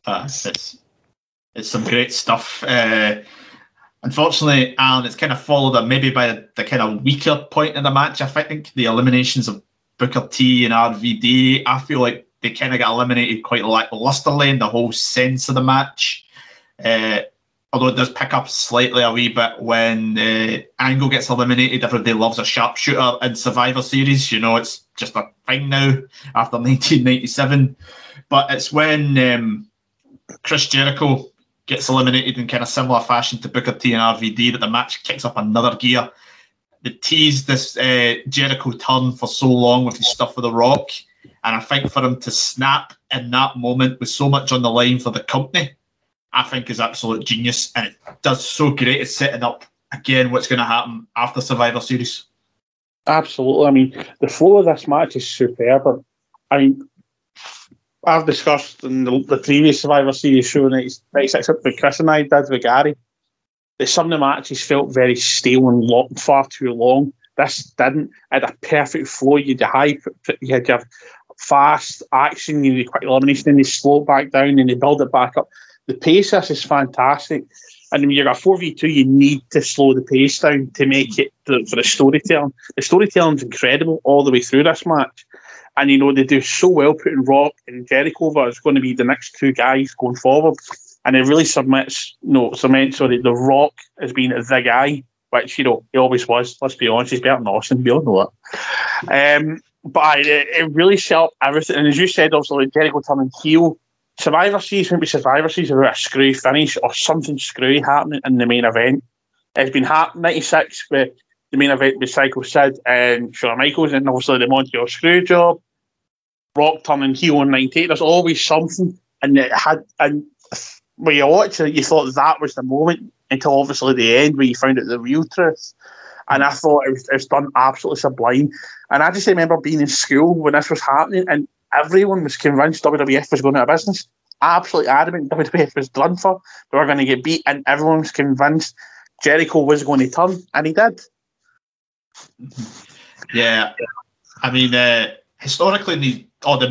Uh, it's it's some great stuff. Uh, Unfortunately, Alan, it's kind of followed up maybe by the kind of weaker point in the match. I think the eliminations of Booker T and RVD, I feel like they kind of got eliminated quite lacklusterly in the whole sense of the match. Uh, although it does pick up slightly a wee bit when uh, Angle gets eliminated. Everybody loves a sharpshooter in Survivor Series. You know, it's just a thing now after 1997. But it's when um, Chris Jericho gets eliminated in kind of similar fashion to Booker T and RVD, that the match kicks up another gear. They teased this uh, Jericho turn for so long with his stuff with The Rock, and I think for him to snap in that moment with so much on the line for the company, I think is absolute genius, and it does so great at setting up again what's going to happen after Survivor Series. Absolutely. I mean, the flow of this match is superb. I mean, I've discussed in the, the previous Survivor Series show, 96 with Chris and I did with Gary, that some of the matches felt very stale and long, far too long. This didn't. It had a perfect flow. You had high, you had your fast action, you had quick elimination, and you slow back down and you build it back up. The pace this is fantastic. And when you've got 4v2, you need to slow the pace down to make it for the storytelling. The storytelling's incredible all the way through this match. And you know, they do so well putting Rock and Jericho over as going to be the next two guys going forward. And it really submits, no, cements, sorry, The Rock as being the guy, which, you know, he always was. Let's be honest, he's better than Austin. We all know that. Um, but I, it really up everything. And as you said, like Jericho turning heel, Survivor Series, maybe Survivor Series, about a screw finish or something screwy happening in the main event. It's been happening 96 with the main event with Psycho Sid and Shawn Michaels, and obviously the Montreal screw job. Rock turning heel on 98. There's always something, and it had and when you watch it, you thought that was the moment until obviously the end where you found out the real truth. And I thought it was, it was done absolutely sublime. And I just remember being in school when this was happening, and everyone was convinced WWF was going out of business. Absolutely adamant WWF was done for. They were going to get beat, and everyone was convinced Jericho was going to turn, and he did. Yeah, I mean, uh, historically, the all the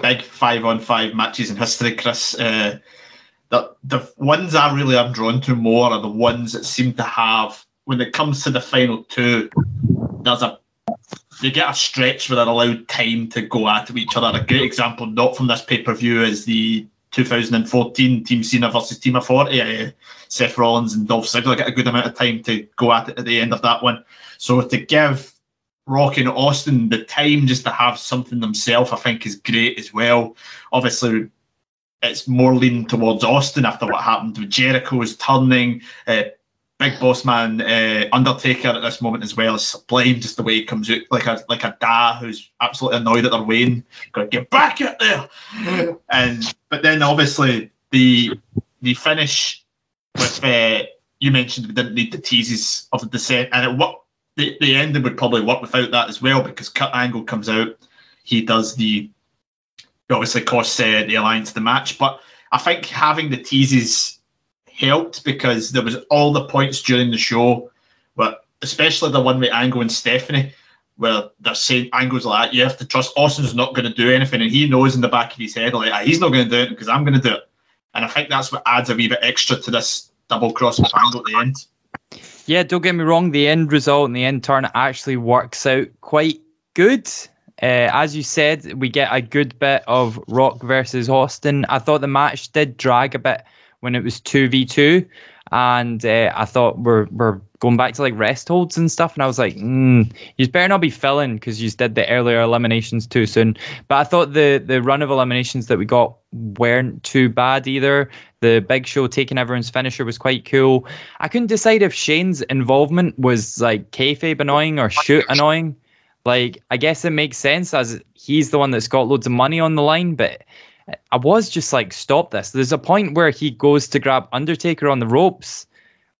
big five-on-five matches in history, Chris, uh, the the ones I really am drawn to more are the ones that seem to have when it comes to the final two. There's a you get a stretch where they're allowed time to go at each other. A great example, not from this pay per view, is the 2014 Team Cena versus Team Authority. Uh, Seth Rollins and Dolph Ziggler get a good amount of time to go at it at the end of that one. So to give Rock and Austin the time just to have something themselves, I think is great as well. Obviously, it's more leaning towards Austin after what happened with Jericho is turning. Uh, Big Boss Man uh, Undertaker at this moment as well is sublime, just the way he comes out like a like a da who's absolutely annoyed at their win. Got get back out there. and but then obviously the the finish with uh, you mentioned we didn't need the teases of the descent, and it what the, the ending would probably work without that as well because Kurt Angle comes out, he does the obviously costs uh, the alliance the match, but I think having the teases helped because there was all the points during the show, but especially the one with Angle and Stephanie, where they're saying Angle's like, you have to trust Austin's not going to do anything, and he knows in the back of his head like, ah, he's not going to do it because I'm going to do it, and I think that's what adds a wee bit extra to this double cross with Angle at the end. Yeah, don't get me wrong. The end result and the end turn actually works out quite good. Uh, as you said, we get a good bit of Rock versus Austin. I thought the match did drag a bit when it was two v two, and uh, I thought we're we're going back to like rest holds and stuff, and I was like, mm, you better not be filling because you did the earlier eliminations too soon. But I thought the the run of eliminations that we got weren't too bad either. The Big Show taking everyone's finisher was quite cool. I couldn't decide if Shane's involvement was like kayfabe annoying or shoot annoying. Like, I guess it makes sense as he's the one that's got loads of money on the line, but I was just like, stop this. There's a point where he goes to grab Undertaker on the ropes,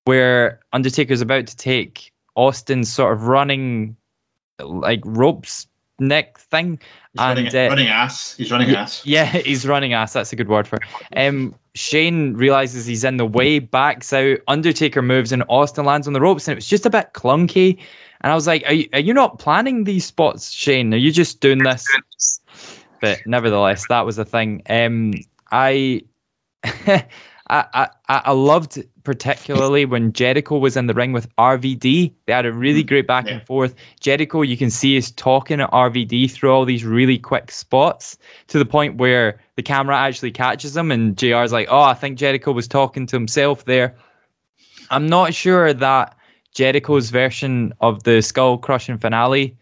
where Undertaker's about to take Austin's sort of running, like ropes neck thing. He's and, running, uh, running ass. He's running ass. Yeah, he's running ass. That's a good word for it. Um, Shane realizes he's in the way, backs out. Undertaker moves, and Austin lands on the ropes, and it was just a bit clunky. And I was like, are you, are you not planning these spots, Shane? Are you just doing this? But nevertheless, that was a thing. Um, I, I, I, I loved particularly when Jericho was in the ring with RVD. They had a really mm, great back yeah. and forth. Jericho, you can see, is talking at RVD through all these really quick spots to the point where the camera actually catches him, and JR's like, "Oh, I think Jericho was talking to himself there." I'm not sure that Jericho's version of the skull crushing finale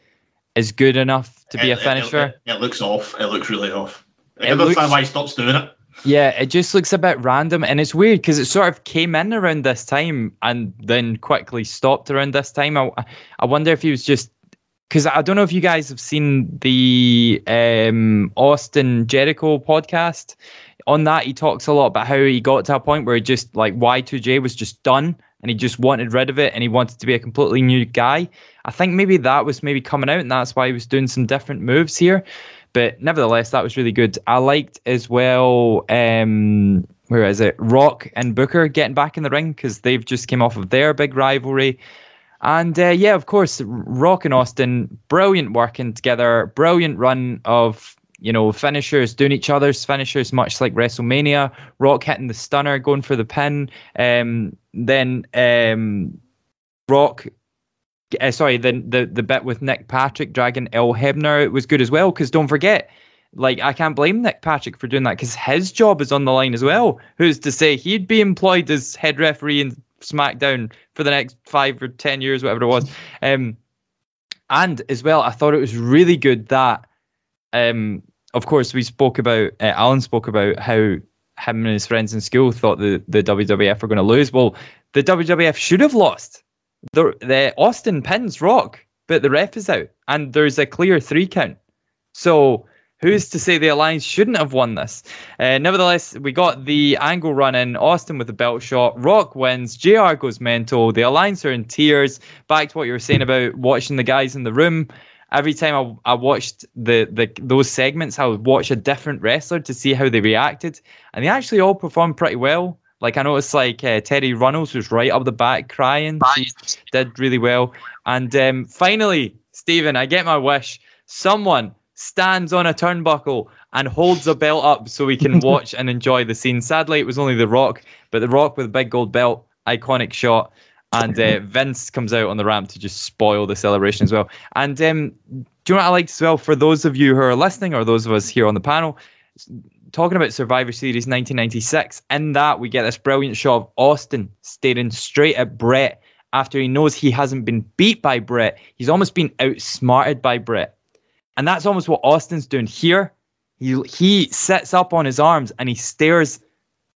is good enough to be it, a finisher. It, it, it, looks off. It looks really off. I don't understand why he stops doing it. Yeah, it just looks a bit random, and it's weird because it sort of came in around this time and then quickly stopped around this time. I, I wonder if he was just because I don't know if you guys have seen the um, Austin Jericho podcast. On that, he talks a lot about how he got to a point where he just like Y2J was just done and he just wanted rid of it and he wanted to be a completely new guy. I think maybe that was maybe coming out and that's why he was doing some different moves here. But nevertheless, that was really good. I liked as well. Um, where is it? Rock and Booker getting back in the ring because they've just came off of their big rivalry. And uh, yeah, of course, Rock and Austin, brilliant working together, brilliant run of you know, finishers doing each other's finishers, much like WrestleMania. Rock hitting the stunner, going for the pin. Um, then um, Rock, uh, sorry, the, the the bit with Nick Patrick dragging Earl Hebner was good as well. Because don't forget, like I can't blame Nick Patrick for doing that because his job is on the line as well. Who's to say he'd be employed as head referee in SmackDown for the next five or ten years, whatever it was. Um, and as well, I thought it was really good that um, of course, we spoke about, uh, Alan spoke about how him and his friends in school thought the, the WWF were going to lose. Well, the WWF should have lost. The, the Austin pins Rock, but the ref is out, and there's a clear three count. So who's to say the Alliance shouldn't have won this? Uh, nevertheless, we got the angle run in. Austin with the belt shot. Rock wins. JR goes mental. The Alliance are in tears. Back to what you were saying about watching the guys in the room. Every time I, I watched the, the those segments, I would watch a different wrestler to see how they reacted, and they actually all performed pretty well. Like I noticed, like uh, Terri Runnels was right up the back crying. She did really well. And um, finally, Stephen, I get my wish. Someone stands on a turnbuckle and holds a belt up so we can watch and enjoy the scene. Sadly, it was only The Rock, but The Rock with a big gold belt, iconic shot. And uh, Vince comes out on the ramp to just spoil the celebration as well. And um, do you know what I liked as well? For those of you who are listening or those of us here on the panel, talking about Survivor Series 1996, in that we get this brilliant shot of Austin staring straight at Bret after he knows he hasn't been beat by Bret. He's almost been outsmarted by Bret. And that's almost what Austin's doing here. He he sits up on his arms and he stares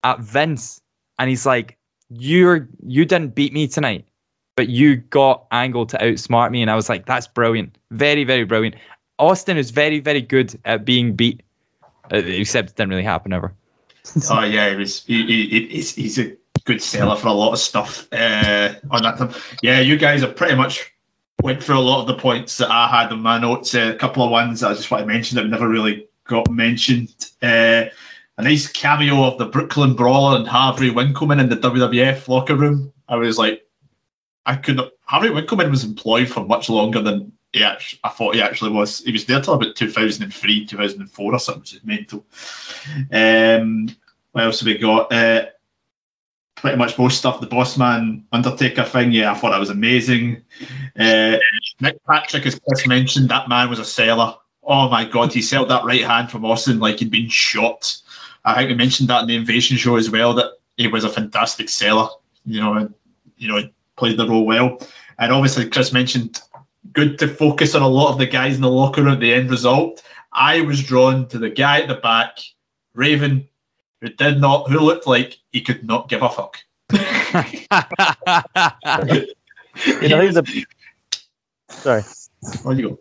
at Vince and he's like, You're you didn't beat me tonight, but you got Angle to outsmart me. And I was like, That's brilliant. Very, very brilliant. Austin is very, very good at being beat. Uh, except it didn't really happen ever. oh yeah, he was. He, he, he's, he's a good seller for a lot of stuff uh, on that time. Yeah, you guys have pretty much went through a lot of the points that I had in my notes. Uh, a couple of ones I just want to mention that never really got mentioned. Uh, a nice cameo of the Brooklyn Brawler and Harvey Wippleman in the WWF locker room. I was like, I couldn't. Harvey Wippleman was employed for much longer than he actually, I thought he actually was. He was there till about 2003, 2004 or something, which is mental. Um, what else have we got? Uh, pretty much most stuff. The Bossman Undertaker thing, yeah, I thought that was amazing. Uh, Nick Patrick, as Chris mentioned, that man was a seller. Oh my God, he sold that right hand from Austin like he'd been shot. I think we mentioned that in the Invasion show as well that he was a fantastic seller. You know, you know, played the role well. And obviously, Chris mentioned good to focus on a lot of the guys in the locker room at the end result. I was drawn to the guy at the back, Raven, who did not, who looked like he could not give a fuck. you know, he's a. Sorry. On you go.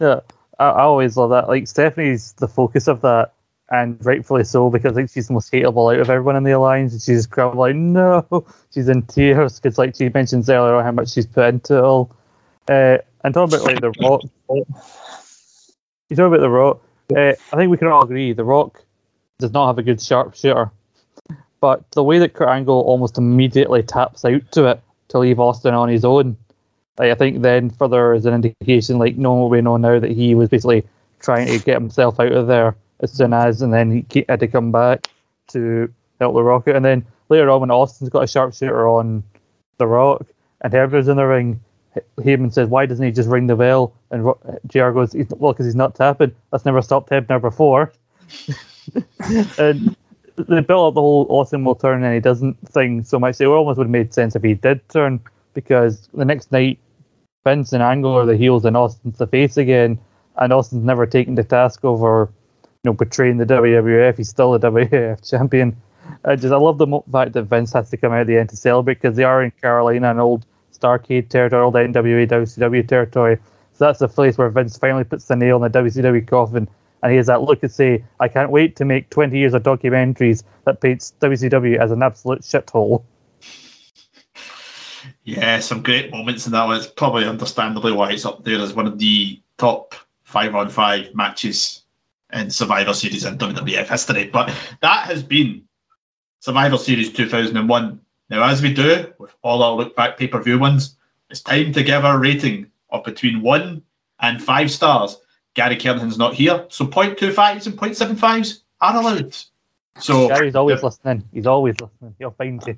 Yeah, I, I always love that. Like Stephanie's the focus of that, and rightfully so because think she's the most hateable out of everyone in the alliance. And she's kind of like, no, she's in tears because, like she mentions earlier, how much she's put into it all. Uh, and talking about like the Rock, you talk about the Rock. Uh, I think we can all agree the Rock does not have a good sharpshooter, but the way that Kurt Angle almost immediately taps out to it to leave Austin on his own, like, I think then further is an indication, like no we know now that he was basically trying to get himself out of there as soon as, and then he had to come back to help the Rocket, and then later on when Austin's got a sharpshooter on the Rock and Hebner's in the ring Heyman says, "Why doesn't he just ring the bell?" And Jr. goes, "Well, because he's not tapping. That's never stopped Hebner before." and they built up the whole Austin will turn and he doesn't thing so much. It almost would have made sense if he did turn because the next night Vince and Angle are the heels and Austin's the face again, and Austin's never taken the task over, know, betraying the WWF. He's still the WWF champion. I just I love the fact that Vince has to come out at the end to celebrate because they are in Carolina, an old Starcade territory, the NWA, WCW territory. So that's the place where Vince finally puts the nail in the WCW coffin. And he has that look and say, I can't wait to make 20 years of documentaries that paints WCW as an absolute shithole. Yeah, some great moments in that one. It's probably understandably why it's up there as one of the top five on five matches in Survivor Series in WWF history. But that has been Survivor Series 2001. Now, as we do with all our look back pay per view ones, it's time to give our rating of between one and five stars. Gary Kernahan's not here, so 0.25s and 0.75s are allowed. So Gary's always uh, listening. He's always listening. He'll find you.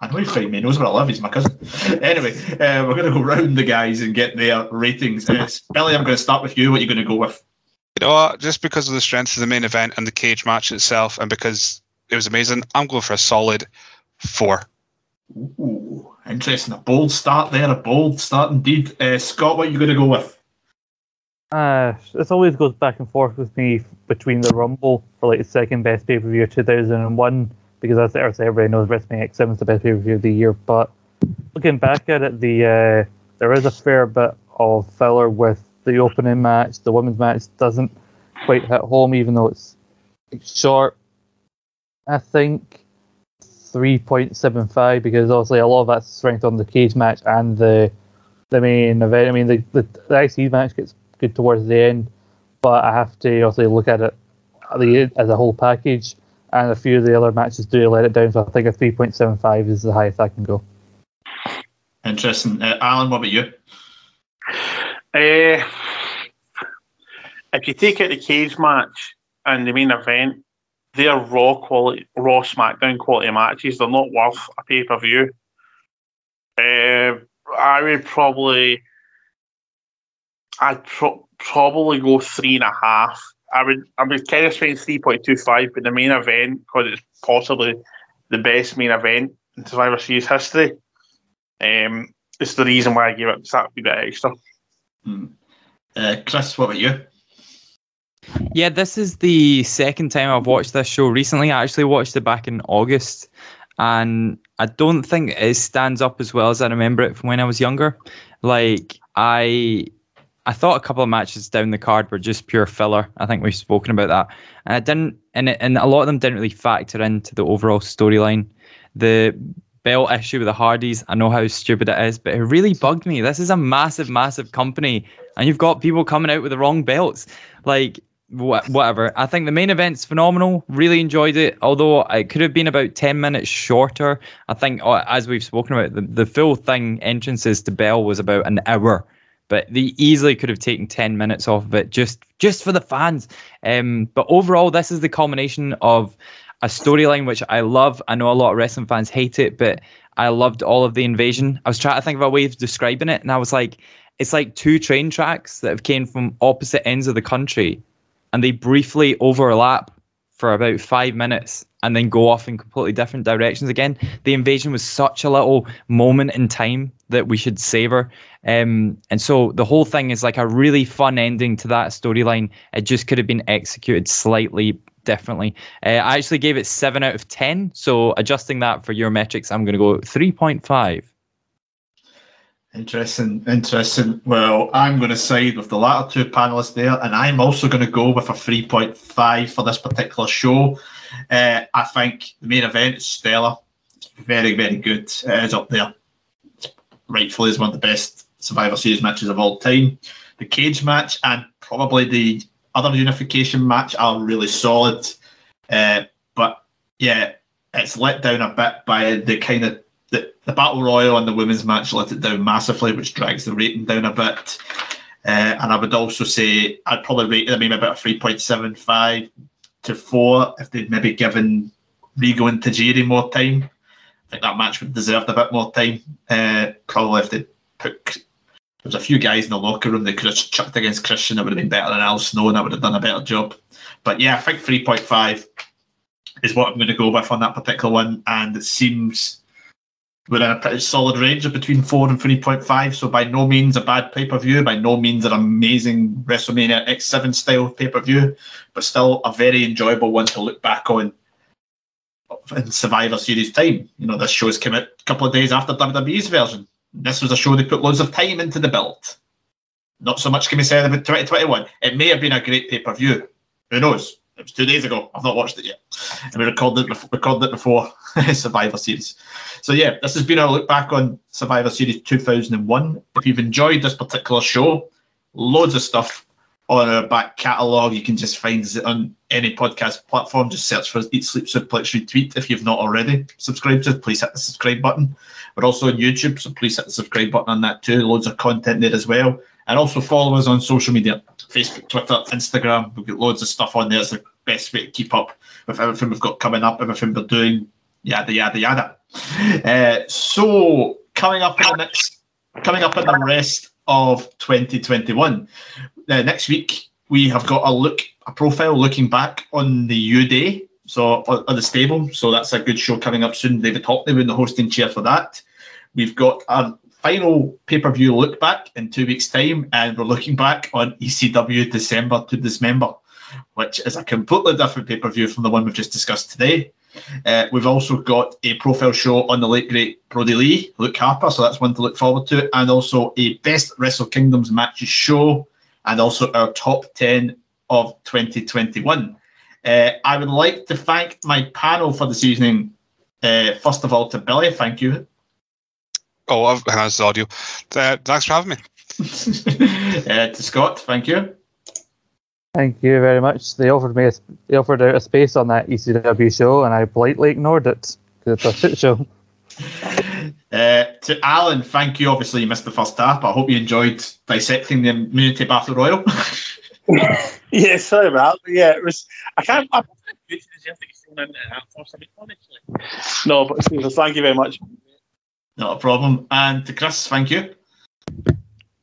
I know he'll find me. He knows where I live. He's my cousin. anyway, uh, we're going to go round the guys and get their ratings. Uh, Billy, I'm going to start with you. What are you going to go with? You know what? Just because of the strength of the main event and the cage match itself, and because it was amazing, I'm going for a solid four. Ooh, interesting. A bold start there, a bold start indeed. Uh, Scott, what are you going to go with? Uh, it always goes back and forth with me between the Rumble for like the second best pay per view of 2001 because as everybody knows, WrestleMania X7 is the best pay per view of the year. But looking back at it, the uh, there is a fair bit of filler with the opening match. The women's match doesn't quite hit home, even though it's, it's short. I think 3.75 because obviously a lot of that's strength on the cage match and the the main event. I mean, the, the, the IC match gets good towards the end, but I have to obviously look at it as a whole package. And a few of the other matches do let it down, so I think a 3.75 is the highest I can go. Interesting. Uh, Alan, what about you? Uh, if you take out the cage match and the main event, they're raw quality, raw SmackDown quality matches. They're not worth a pay per view. Uh, I would probably, I'd pro- probably go three and a half. I would, I would kind of spend three point two five, but the main event because it's possibly the best main event in Survivor Series history. Um, it's the reason why I gave it that bit extra. Hmm. Uh, Chris, what about you? Yeah, this is the second time I've watched this show recently. I actually watched it back in August, and I don't think it stands up as well as I remember it from when I was younger. Like I, I thought a couple of matches down the card were just pure filler. I think we've spoken about that, and I didn't, and it, and a lot of them didn't really factor into the overall storyline. The belt issue with the Hardys, I know how stupid it is, but it really bugged me. This is a massive, massive company, and you've got people coming out with the wrong belts. Like whatever. I think the main event's phenomenal. Really enjoyed it. Although it could have been about 10 minutes shorter. I think, uh, as we've spoken about, the, the full thing, entrances to Bell, was about an hour. But they easily could have taken 10 minutes off of it just, just for the fans. Um, but overall, this is the culmination of a storyline which I love. I know a lot of wrestling fans hate it, but I loved all of the invasion. I was trying to think of a way of describing it, and I was like, it's like two train tracks that have came from opposite ends of the country and they briefly overlap for about five minutes and then go off in completely different directions again. The invasion was such a little moment in time that we should savor. Um, and so the whole thing is like a really fun ending to that storyline. It just could have been executed slightly differently. Uh, I actually gave it 7 out of 10. So adjusting that for your metrics, I'm going to go 3.5. Interesting, interesting. Well, I'm going to side with the latter two panelists there, and I'm also going to go with a 3.5 for this particular show. Uh, I think the main event is stellar. Very, very good. It is up there. rightfully is one of the best Survivor Series matches of all time. The cage match and probably the other unification match are really solid. Uh, but yeah, it's let down a bit by the kind of the, the battle royal and the women's match let it down massively, which drags the rating down a bit. Uh, and I would also say I'd probably rate it maybe about a three point seven five to four if they'd maybe given Regal and Tajiri more time. I think that match would deserved a bit more time. Uh, probably if they put there's a few guys in the locker room that could have chucked against Christian that would have been better than Al Snow and that would have done a better job. But yeah, I think 3.5 is what I'm going to go with on that particular one. And it seems we're in a pretty solid range of between four and three point five. So by no means a bad pay per view, by no means an amazing WrestleMania X seven style pay per view, but still a very enjoyable one to look back on in Survivor Series time. You know, this show's came out a couple of days after WWE's version. This was a show they put loads of time into the build. Not so much can be said about 2021. It may have been a great pay per view. Who knows? It was two days ago. I've not watched it yet, and we recorded it before, recorded it before Survivor Series. So yeah, this has been our look back on Survivor Series 2001. If you've enjoyed this particular show, loads of stuff on our back catalogue. You can just find it on any podcast platform. Just search for Eat Sleep Suplex Retweet if you've not already subscribed to. Please hit the subscribe button. We're also on YouTube, so please hit the subscribe button on that too. Loads of content there as well. And also follow us on social media Facebook, Twitter, Instagram. We've got loads of stuff on there. It's the best way to keep up with everything we've got coming up, everything we're doing, yada, yada, yada. Uh, so, coming up in the next, coming up in the rest of 2021, uh, next week, we have got a look, a profile looking back on the U Day, so on, the stable. So that's a good show coming up soon. David Hockney will in the hosting chair for that. We've got our final pay per view look back in two weeks' time, and we're looking back on ECW December to Dismember, which is a completely different pay per view from the one we've just discussed today. Uh, we've also got a profile show on the late great Brodie Lee, Luke Harper, so that's one to look forward to, and also a Best Wrestle Kingdoms matches show, and also our top 10 of 2021. Uh, I would like to thank my panel for this evening. Uh, first of all, to Billy, thank you. Oh, I've has the audio. Uh, thanks for having me. uh, to Scott, thank you. Thank you very much. They offered me a, they offered out a space on that ECW show, and I politely ignored it because it's a shit show. Uh, to Alan, thank you. Obviously, you missed the first half, but I hope you enjoyed dissecting the immunity battle royal. yeah, sorry about that. Yeah, it was. I can't. I'm enthusiastic thrown into that first. I mean, honestly. No, but Stephen, thank you very much. Not a problem. And to Chris, thank you.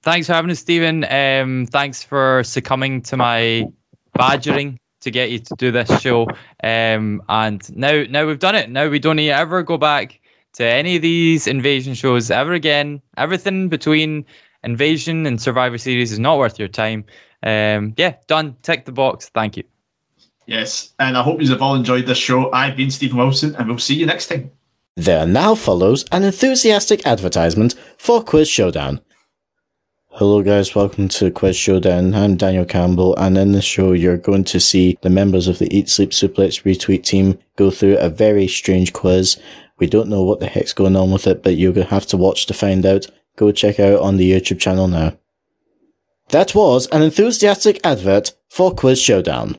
Thanks for having us, Stephen. Um, thanks for succumbing to my badgering to get you to do this show. Um, and now, now we've done it. Now we don't need to ever go back to any of these invasion shows ever again. Everything between invasion and Survivor Series is not worth your time. Um, yeah, done. Tick the box. Thank you. Yes, and I hope you have all enjoyed this show. I've been Stephen Wilson, and we'll see you next time. There now follows an enthusiastic advertisement for Quiz Showdown. Hello guys, welcome to Quiz Showdown. I'm Daniel Campbell and in this show you're going to see the members of the Eat Sleep Suplex retweet team go through a very strange quiz. We don't know what the heck's going on with it, but you're going to have to watch to find out. Go check out on the YouTube channel now. That was an enthusiastic advert for Quiz Showdown.